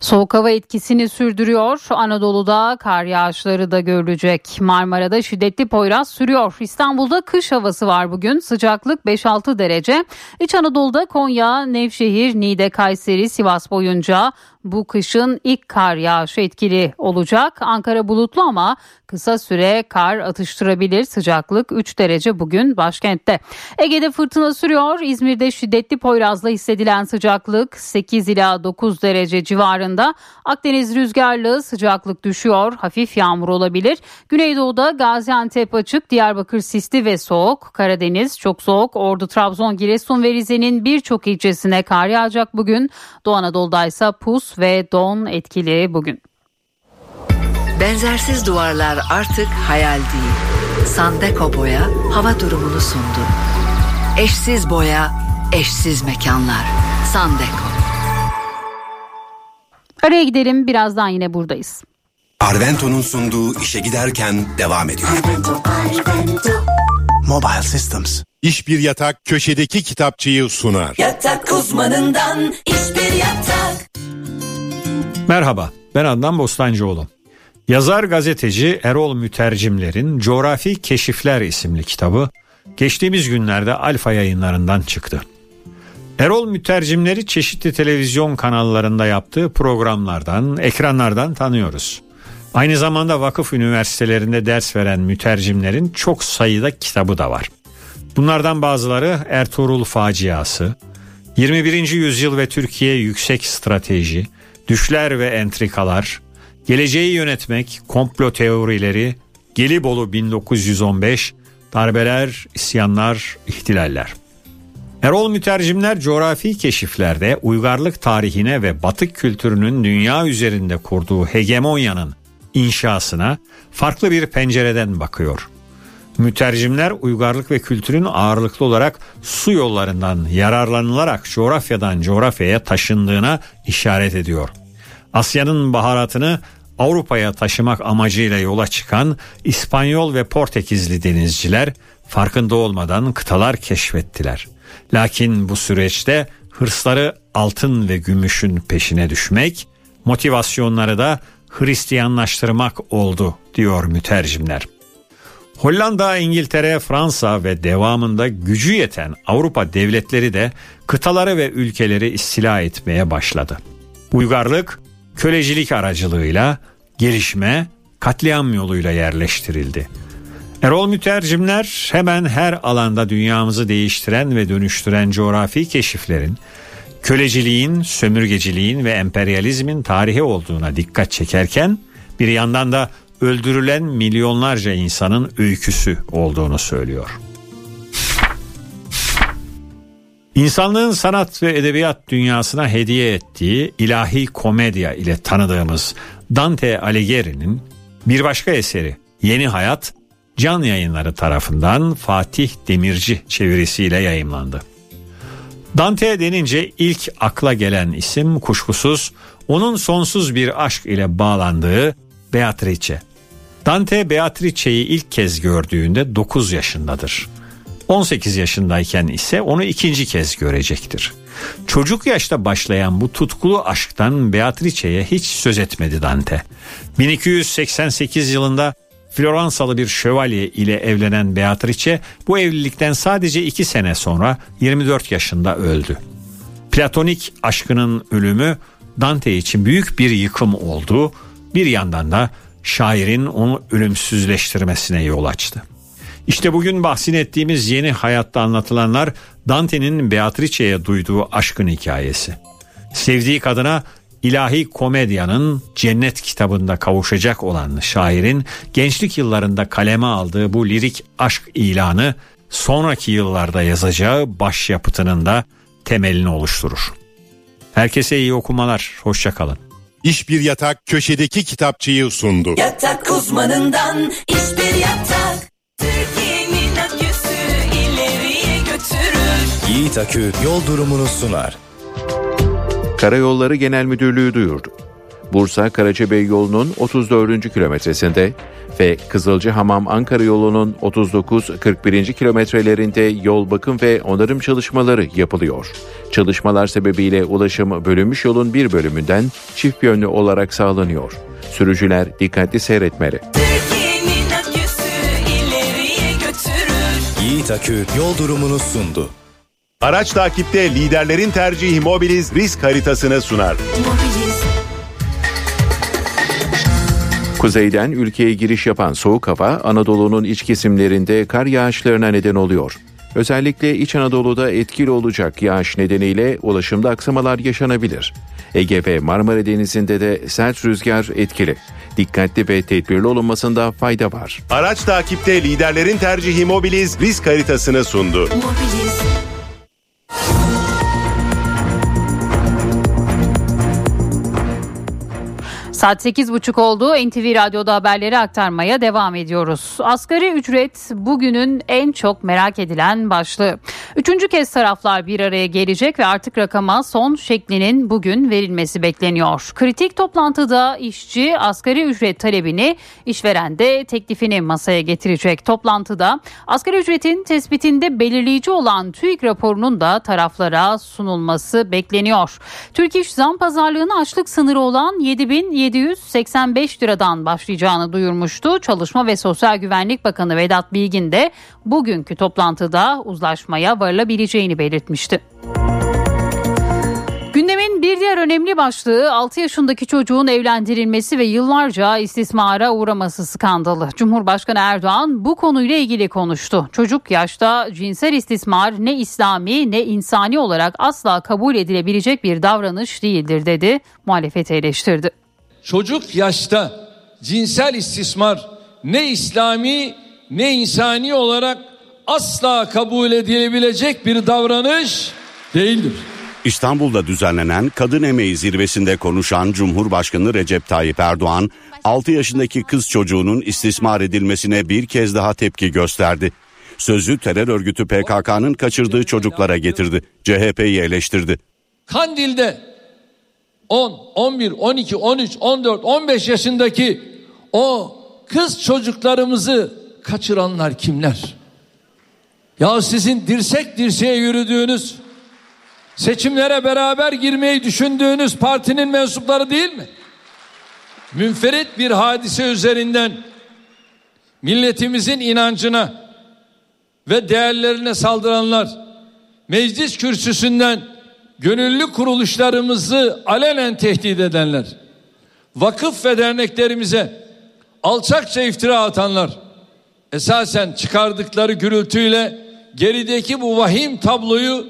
Soğuk hava etkisini sürdürüyor. Anadolu'da kar yağışları da görülecek. Marmara'da şiddetli poyraz sürüyor. İstanbul'da kış havası var bugün. Sıcaklık 5-6 derece. İç Anadolu'da Konya, Nevşehir, Niğde, Kayseri, Sivas boyunca bu kışın ilk kar yağışı etkili olacak. Ankara bulutlu ama kısa süre kar atıştırabilir. Sıcaklık 3 derece bugün başkentte. Ege'de fırtına sürüyor. İzmir'de şiddetli Poyraz'la hissedilen sıcaklık 8 ila 9 derece civarında. Akdeniz rüzgarlı sıcaklık düşüyor. Hafif yağmur olabilir. Güneydoğu'da Gaziantep açık, Diyarbakır sisli ve soğuk. Karadeniz çok soğuk. Ordu, Trabzon, Giresun ve Rize'nin birçok ilçesine kar yağacak bugün. Doğu Anadolu'da ise pus ve don etkili bugün. Benzersiz duvarlar artık hayal değil. Sandeko Boya hava durumunu sundu. Eşsiz boya, eşsiz mekanlar. Sandeko. Araya gidelim birazdan yine buradayız. Arvento'nun sunduğu işe giderken devam ediyor. Mobile Systems. İş bir yatak köşedeki kitapçıyı sunar. Yatak uzmanından iş bir yatak. Merhaba ben Adnan Bostancıoğlu. Yazar gazeteci Erol Mütercimler'in Coğrafi Keşifler isimli kitabı geçtiğimiz günlerde Alfa yayınlarından çıktı. Erol Mütercimleri çeşitli televizyon kanallarında yaptığı programlardan, ekranlardan tanıyoruz. Aynı zamanda vakıf üniversitelerinde ders veren mütercimlerin çok sayıda kitabı da var. Bunlardan bazıları Ertuğrul Faciası, 21. Yüzyıl ve Türkiye Yüksek Strateji, Düşler ve Entrikalar, Geleceği Yönetmek, Komplo Teorileri, Gelibolu 1915, Darbeler, İsyanlar, İhtilaller. Erol Mütercimler coğrafi keşiflerde uygarlık tarihine ve batık kültürünün dünya üzerinde kurduğu hegemonyanın inşasına farklı bir pencereden bakıyor. Mütercimler uygarlık ve kültürün ağırlıklı olarak su yollarından yararlanılarak coğrafyadan coğrafyaya taşındığına işaret ediyor. Asya'nın baharatını Avrupa'ya taşımak amacıyla yola çıkan İspanyol ve Portekizli denizciler farkında olmadan kıtalar keşfettiler. Lakin bu süreçte hırsları altın ve gümüşün peşine düşmek, motivasyonları da Hristiyanlaştırmak oldu diyor mütercimler. Hollanda, İngiltere, Fransa ve devamında gücü yeten Avrupa devletleri de kıtaları ve ülkeleri istila etmeye başladı. Uygarlık kölecilik aracılığıyla gelişme katliam yoluyla yerleştirildi. Erol Mütercimler hemen her alanda dünyamızı değiştiren ve dönüştüren coğrafi keşiflerin köleciliğin, sömürgeciliğin ve emperyalizmin tarihi olduğuna dikkat çekerken bir yandan da öldürülen milyonlarca insanın öyküsü olduğunu söylüyor. İnsanlığın sanat ve edebiyat dünyasına hediye ettiği ilahi komedya ile tanıdığımız Dante Alighieri'nin bir başka eseri Yeni Hayat Can Yayınları tarafından Fatih Demirci çevirisiyle yayımlandı. Dante denince ilk akla gelen isim kuşkusuz onun sonsuz bir aşk ile bağlandığı Beatrice. Dante Beatrice'yi ilk kez gördüğünde 9 yaşındadır. 18 yaşındayken ise onu ikinci kez görecektir. Çocuk yaşta başlayan bu tutkulu aşktan Beatrice'ye hiç söz etmedi Dante. 1288 yılında Floransalı bir şövalye ile evlenen Beatrice bu evlilikten sadece iki sene sonra 24 yaşında öldü. Platonik aşkının ölümü Dante için büyük bir yıkım oldu. Bir yandan da şairin onu ölümsüzleştirmesine yol açtı. İşte bugün bahsin ettiğimiz yeni hayatta anlatılanlar Dante'nin Beatrice'ye duyduğu aşkın hikayesi. Sevdiği kadına ilahi komedyanın cennet kitabında kavuşacak olan şairin gençlik yıllarında kaleme aldığı bu lirik aşk ilanı sonraki yıllarda yazacağı başyapıtının da temelini oluşturur. Herkese iyi okumalar, hoşçakalın. İş Bir Yatak köşedeki kitapçıyı sundu. Yatak uzmanından iş bir yatak. Türkiye'nin aküsü ileriye götürür. Yiğit Akü yol durumunu sunar. Karayolları Genel Müdürlüğü duyurdu. Bursa Karacabey yolunun 34. kilometresinde ve Kızılcıhamam Ankara yolunun 39-41. kilometrelerinde yol bakım ve onarım çalışmaları yapılıyor. Çalışmalar sebebiyle ulaşım bölünmüş yolun bir bölümünden çift yönlü olarak sağlanıyor. Sürücüler dikkatli seyretmeli. Yiğit Akü yol durumunu sundu. Araç takipte liderlerin tercihi Mobiliz risk haritasını sunar. Kuzeyden ülkeye giriş yapan soğuk hava Anadolu'nun iç kesimlerinde kar yağışlarına neden oluyor. Özellikle İç Anadolu'da etkili olacak yağış nedeniyle ulaşımda aksamalar yaşanabilir. Ege ve Marmara Denizi'nde de sert rüzgar etkili. Dikkatli ve tedbirli olunmasında fayda var. Araç takipte liderlerin tercihi Mobiliz risk haritasını sundu. Saat 8.30 oldu. NTV Radyo'da haberleri aktarmaya devam ediyoruz. Asgari ücret bugünün en çok merak edilen başlığı. Üçüncü kez taraflar bir araya gelecek ve artık rakama son şeklinin bugün verilmesi bekleniyor. Kritik toplantıda işçi asgari ücret talebini, işveren de teklifini masaya getirecek. Toplantıda asgari ücretin tespitinde belirleyici olan TÜİK raporunun da taraflara sunulması bekleniyor. Türk İş zam pazarlığına açlık sınırı olan 7000 785 liradan başlayacağını duyurmuştu. Çalışma ve Sosyal Güvenlik Bakanı Vedat Bilgin de bugünkü toplantıda uzlaşmaya varılabileceğini belirtmişti. Gündemin bir diğer önemli başlığı 6 yaşındaki çocuğun evlendirilmesi ve yıllarca istismara uğraması skandalı. Cumhurbaşkanı Erdoğan bu konuyla ilgili konuştu. Çocuk yaşta cinsel istismar ne İslami ne insani olarak asla kabul edilebilecek bir davranış değildir dedi. Muhalefeti eleştirdi. Çocuk yaşta cinsel istismar ne İslami ne insani olarak asla kabul edilebilecek bir davranış değildir. İstanbul'da düzenlenen Kadın Emeği Zirvesi'nde konuşan Cumhurbaşkanı Recep Tayyip Erdoğan, 6 yaşındaki kız çocuğunun istismar edilmesine bir kez daha tepki gösterdi. Sözü terör örgütü PKK'nın kaçırdığı çocuklara getirdi. CHP'yi eleştirdi. Kandil'de 10, 11, 12, 13, 14, 15 yaşındaki o kız çocuklarımızı kaçıranlar kimler? Ya sizin dirsek dirseğe yürüdüğünüz, seçimlere beraber girmeyi düşündüğünüz partinin mensupları değil mi? Münferit bir hadise üzerinden milletimizin inancına ve değerlerine saldıranlar meclis kürsüsünden gönüllü kuruluşlarımızı alenen tehdit edenler, vakıf ve derneklerimize alçakça iftira atanlar, esasen çıkardıkları gürültüyle gerideki bu vahim tabloyu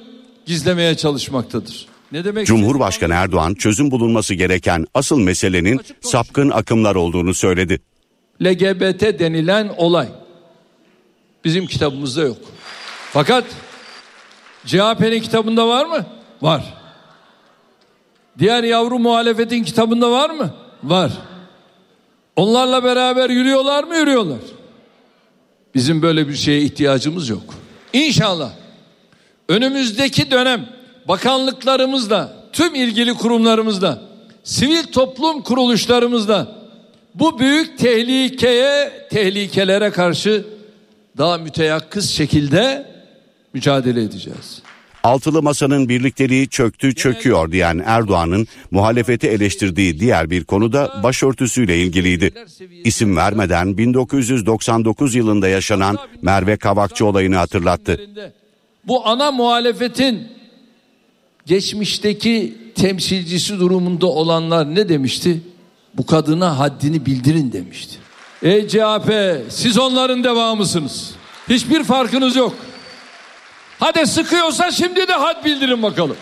gizlemeye çalışmaktadır. Ne demek? Cumhurbaşkanı Erdoğan çözüm bulunması gereken asıl meselenin sapkın akımlar olduğunu söyledi. LGBT denilen olay bizim kitabımızda yok. Fakat CHP'nin kitabında var mı? Var. Diğer yavru muhalefetin kitabında var mı? Var. Onlarla beraber yürüyorlar mı? Yürüyorlar. Bizim böyle bir şeye ihtiyacımız yok. İnşallah önümüzdeki dönem bakanlıklarımızla, tüm ilgili kurumlarımızla, sivil toplum kuruluşlarımızla bu büyük tehlikeye, tehlikelere karşı daha müteyakkız şekilde mücadele edeceğiz. Altılı masanın birlikteliği çöktü çöküyor diyen Erdoğan'ın muhalefeti eleştirdiği diğer bir konu da başörtüsüyle ilgiliydi. İsim vermeden 1999 yılında yaşanan Merve Kavakçı olayını hatırlattı. Bu ana muhalefetin geçmişteki temsilcisi durumunda olanlar ne demişti? Bu kadına haddini bildirin demişti. Ey CHP siz onların devamısınız. Hiçbir farkınız yok. Hadi sıkıyorsa şimdi de had bildirin bakalım.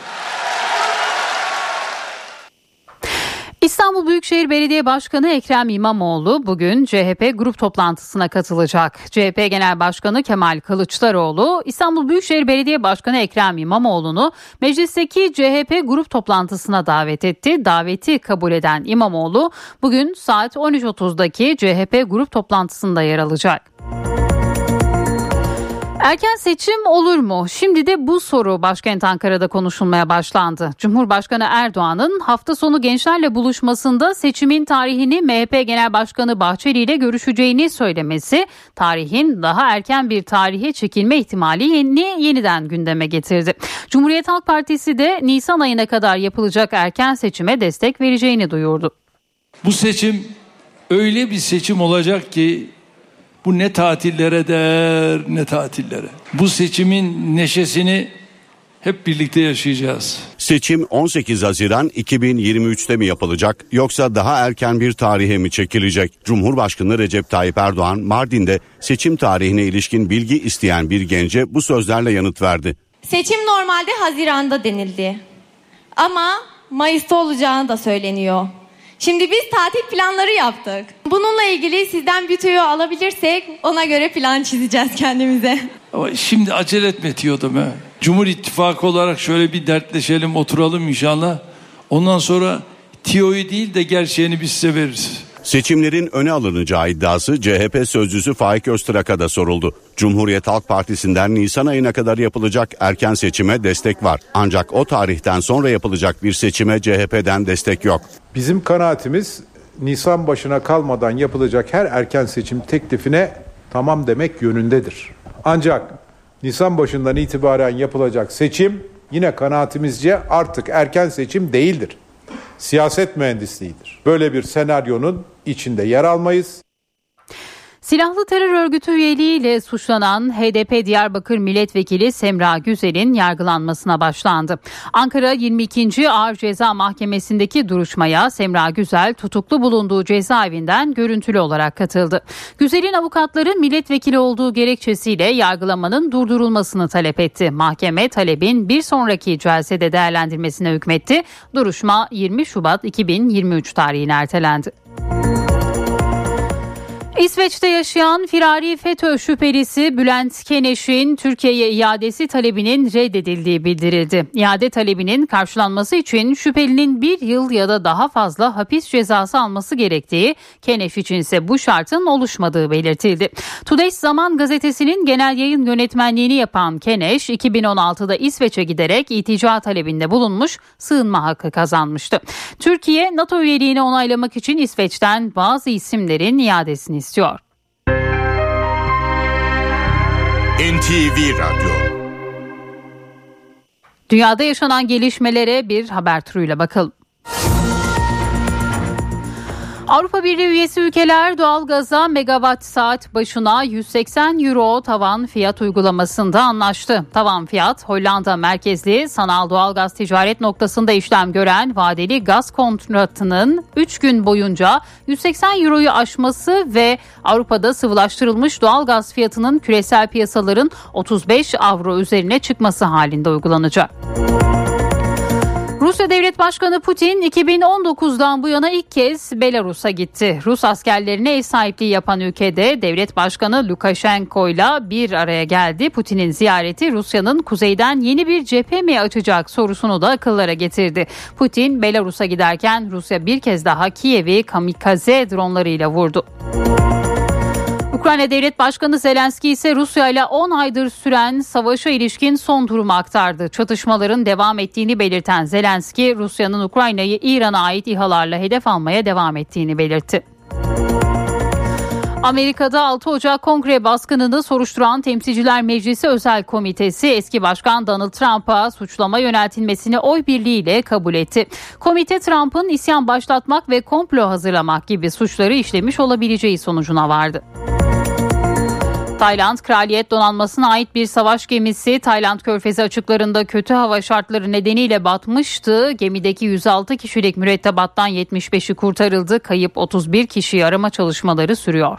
İstanbul Büyükşehir Belediye Başkanı Ekrem İmamoğlu bugün CHP grup toplantısına katılacak. CHP Genel Başkanı Kemal Kılıçdaroğlu İstanbul Büyükşehir Belediye Başkanı Ekrem İmamoğlu'nu meclisteki CHP grup toplantısına davet etti. Daveti kabul eden İmamoğlu bugün saat 13.30'daki CHP grup toplantısında yer alacak. Erken seçim olur mu? Şimdi de bu soru başkent Ankara'da konuşulmaya başlandı. Cumhurbaşkanı Erdoğan'ın hafta sonu gençlerle buluşmasında seçimin tarihini MHP Genel Başkanı Bahçeli ile görüşeceğini söylemesi tarihin daha erken bir tarihe çekilme ihtimalini yeniden gündeme getirdi. Cumhuriyet Halk Partisi de Nisan ayına kadar yapılacak erken seçime destek vereceğini duyurdu. Bu seçim öyle bir seçim olacak ki bu ne tatillere der ne tatillere. Bu seçimin neşesini hep birlikte yaşayacağız. Seçim 18 Haziran 2023'te mi yapılacak yoksa daha erken bir tarihe mi çekilecek? Cumhurbaşkanı Recep Tayyip Erdoğan Mardin'de seçim tarihine ilişkin bilgi isteyen bir gence bu sözlerle yanıt verdi. Seçim normalde Haziran'da denildi. Ama Mayıs'ta olacağını da söyleniyor. Şimdi biz tatil planları yaptık. Bununla ilgili sizden bir tüyo alabilirsek ona göre plan çizeceğiz kendimize. Ama şimdi acele etme diyordum ha. Cumhur İttifakı olarak şöyle bir dertleşelim oturalım inşallah. Ondan sonra tiyoyu değil de gerçeğini biz size veririz. Seçimlerin öne alınacağı iddiası CHP sözcüsü Faik Öztrak'a da soruldu. Cumhuriyet Halk Partisi'nden Nisan ayına kadar yapılacak erken seçime destek var. Ancak o tarihten sonra yapılacak bir seçime CHP'den destek yok. Bizim kanaatimiz Nisan başına kalmadan yapılacak her erken seçim teklifine tamam demek yönündedir. Ancak Nisan başından itibaren yapılacak seçim yine kanaatimizce artık erken seçim değildir. Siyaset mühendisliğidir. Böyle bir senaryonun içinde yer almayız. Silahlı terör örgütü üyeliğiyle suçlanan HDP Diyarbakır Milletvekili Semra Güzel'in yargılanmasına başlandı. Ankara 22. Ağır Ceza Mahkemesi'ndeki duruşmaya Semra Güzel tutuklu bulunduğu cezaevinden görüntülü olarak katıldı. Güzel'in avukatları milletvekili olduğu gerekçesiyle yargılamanın durdurulmasını talep etti. Mahkeme talebin bir sonraki celsede değerlendirmesine hükmetti. Duruşma 20 Şubat 2023 tarihine ertelendi. İsveç'te yaşayan firari FETÖ şüphelisi Bülent Keneş'in Türkiye'ye iadesi talebinin reddedildiği bildirildi. İade talebinin karşılanması için şüphelinin bir yıl ya da daha fazla hapis cezası alması gerektiği, Keneş için ise bu şartın oluşmadığı belirtildi. Today's Zaman gazetesinin genel yayın yönetmenliğini yapan Keneş, 2016'da İsveç'e giderek itica talebinde bulunmuş, sığınma hakkı kazanmıştı. Türkiye, NATO üyeliğini onaylamak için İsveç'ten bazı isimlerin iadesini istiyor. NTV Radyo Dünyada yaşanan gelişmelere bir haber turuyla bakalım. Avrupa Birliği üyesi ülkeler doğalgaza megawatt saat başına 180 euro tavan fiyat uygulamasında anlaştı. Tavan fiyat Hollanda merkezli sanal doğalgaz ticaret noktasında işlem gören vadeli gaz kontratının 3 gün boyunca 180 euroyu aşması ve Avrupa'da sıvılaştırılmış doğalgaz fiyatının küresel piyasaların 35 avro üzerine çıkması halinde uygulanacak. Rusya Devlet Başkanı Putin 2019'dan bu yana ilk kez Belarus'a gitti. Rus askerlerine ev sahipliği yapan ülkede Devlet Başkanı Lukashenko ile bir araya geldi. Putin'in ziyareti Rusya'nın kuzeyden yeni bir cephe mi açacak sorusunu da akıllara getirdi. Putin Belarus'a giderken Rusya bir kez daha Kiev'i kamikaze dronlarıyla vurdu. Ukrayna Devlet Başkanı Zelenski ise Rusya ile 10 aydır süren savaşa ilişkin son durumu aktardı. Çatışmaların devam ettiğini belirten Zelenski, Rusya'nın Ukrayna'yı İran'a ait İHA'larla hedef almaya devam ettiğini belirtti. Amerika'da 6 Ocak Kongre baskınını soruşturan Temsilciler Meclisi Özel Komitesi eski başkan Donald Trump'a suçlama yöneltilmesini oy birliğiyle kabul etti. Komite Trump'ın isyan başlatmak ve komplo hazırlamak gibi suçları işlemiş olabileceği sonucuna vardı. Tayland Kraliyet Donanması'na ait bir savaş gemisi Tayland Körfezi açıklarında kötü hava şartları nedeniyle batmıştı. Gemideki 106 kişilik mürettebattan 75'i kurtarıldı. Kayıp 31 kişiyi arama çalışmaları sürüyor.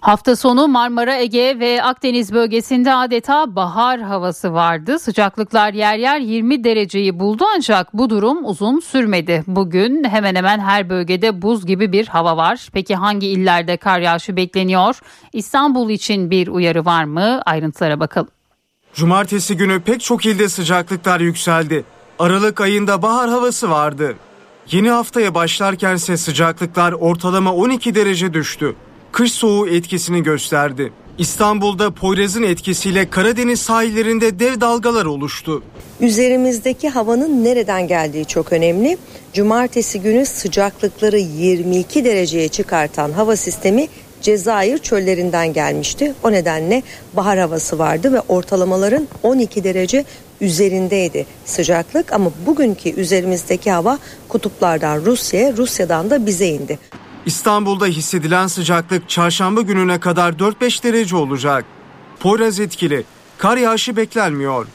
Hafta sonu Marmara, Ege ve Akdeniz bölgesinde adeta bahar havası vardı. Sıcaklıklar yer yer 20 dereceyi buldu ancak bu durum uzun sürmedi. Bugün hemen hemen her bölgede buz gibi bir hava var. Peki hangi illerde kar yağışı bekleniyor? İstanbul için bir uyarı var mı? Ayrıntılara bakalım. Cumartesi günü pek çok ilde sıcaklıklar yükseldi. Aralık ayında bahar havası vardı. Yeni haftaya başlarken ise sıcaklıklar ortalama 12 derece düştü kış soğuğu etkisini gösterdi. İstanbul'da Poyraz'ın etkisiyle Karadeniz sahillerinde dev dalgalar oluştu. Üzerimizdeki havanın nereden geldiği çok önemli. Cumartesi günü sıcaklıkları 22 dereceye çıkartan hava sistemi Cezayir çöllerinden gelmişti. O nedenle bahar havası vardı ve ortalamaların 12 derece üzerindeydi sıcaklık ama bugünkü üzerimizdeki hava kutuplardan Rusya'ya, Rusya'dan da bize indi. İstanbul'da hissedilen sıcaklık çarşamba gününe kadar 4-5 derece olacak. Poyraz etkili, kar yağışı beklenmiyor.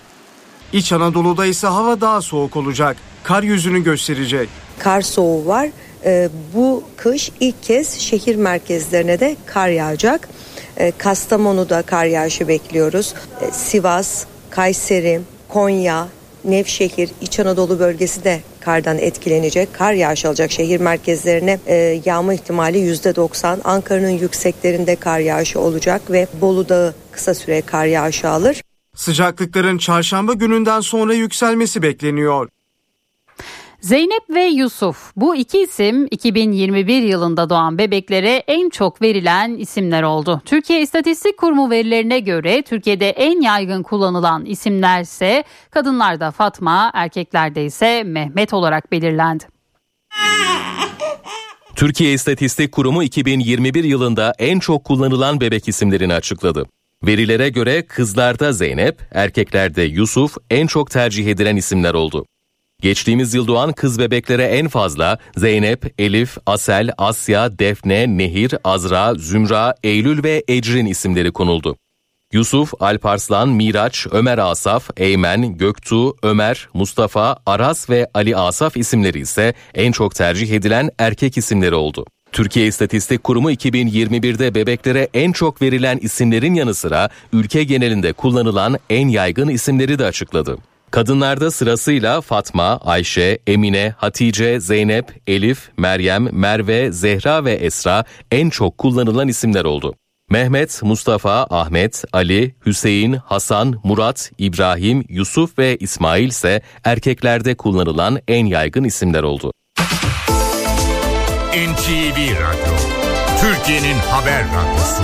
İç Anadolu'da ise hava daha soğuk olacak. Kar yüzünü gösterecek. Kar soğuğu var. Ee, bu kış ilk kez şehir merkezlerine de kar yağacak. Ee, Kastamonu'da kar yağışı bekliyoruz. Ee, Sivas, Kayseri, Konya, Nevşehir, İç Anadolu bölgesi de kardan etkilenecek. Kar yağış alacak şehir merkezlerine e, yağma ihtimali %90. Ankara'nın yükseklerinde kar yağışı olacak ve Bolu Dağı kısa süre kar yağışı alır. Sıcaklıkların çarşamba gününden sonra yükselmesi bekleniyor. Zeynep ve Yusuf bu iki isim 2021 yılında doğan bebeklere en çok verilen isimler oldu. Türkiye İstatistik Kurumu verilerine göre Türkiye'de en yaygın kullanılan isimler ise kadınlarda Fatma, erkeklerde ise Mehmet olarak belirlendi. Türkiye İstatistik Kurumu 2021 yılında en çok kullanılan bebek isimlerini açıkladı. Verilere göre kızlarda Zeynep, erkeklerde Yusuf en çok tercih edilen isimler oldu. Geçtiğimiz yıl doğan kız bebeklere en fazla Zeynep, Elif, Asel, Asya, Defne, Nehir, Azra, Zümra, Eylül ve Ecrin isimleri konuldu. Yusuf, Alparslan, Miraç, Ömer Asaf, Eymen, Göktuğ, Ömer, Mustafa, Aras ve Ali Asaf isimleri ise en çok tercih edilen erkek isimleri oldu. Türkiye İstatistik Kurumu 2021'de bebeklere en çok verilen isimlerin yanı sıra ülke genelinde kullanılan en yaygın isimleri de açıkladı. Kadınlarda sırasıyla Fatma, Ayşe, Emine, Hatice, Zeynep, Elif, Meryem, Merve, Zehra ve Esra en çok kullanılan isimler oldu. Mehmet, Mustafa, Ahmet, Ali, Hüseyin, Hasan, Murat, İbrahim, Yusuf ve İsmail ise erkeklerde kullanılan en yaygın isimler oldu. NTV Radyo, Türkiye'nin haber radyosu.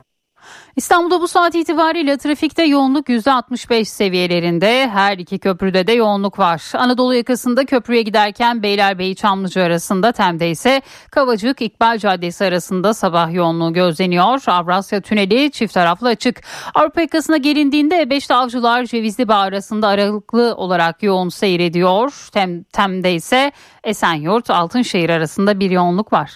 İstanbul'da bu saat itibariyle trafikte yoğunluk %65 seviyelerinde. Her iki köprüde de yoğunluk var. Anadolu yakasında köprüye giderken Beylerbeyi Çamlıca arasında Tem'de ise Kavacık İkbal Caddesi arasında sabah yoğunluğu gözleniyor. Avrasya Tüneli çift taraflı açık. Avrupa yakasına gelindiğinde E5'te Avcılar Cevizli Bağ arasında aralıklı olarak yoğun seyrediyor. Tem, Tem'de ise Esenyurt Altınşehir arasında bir yoğunluk var.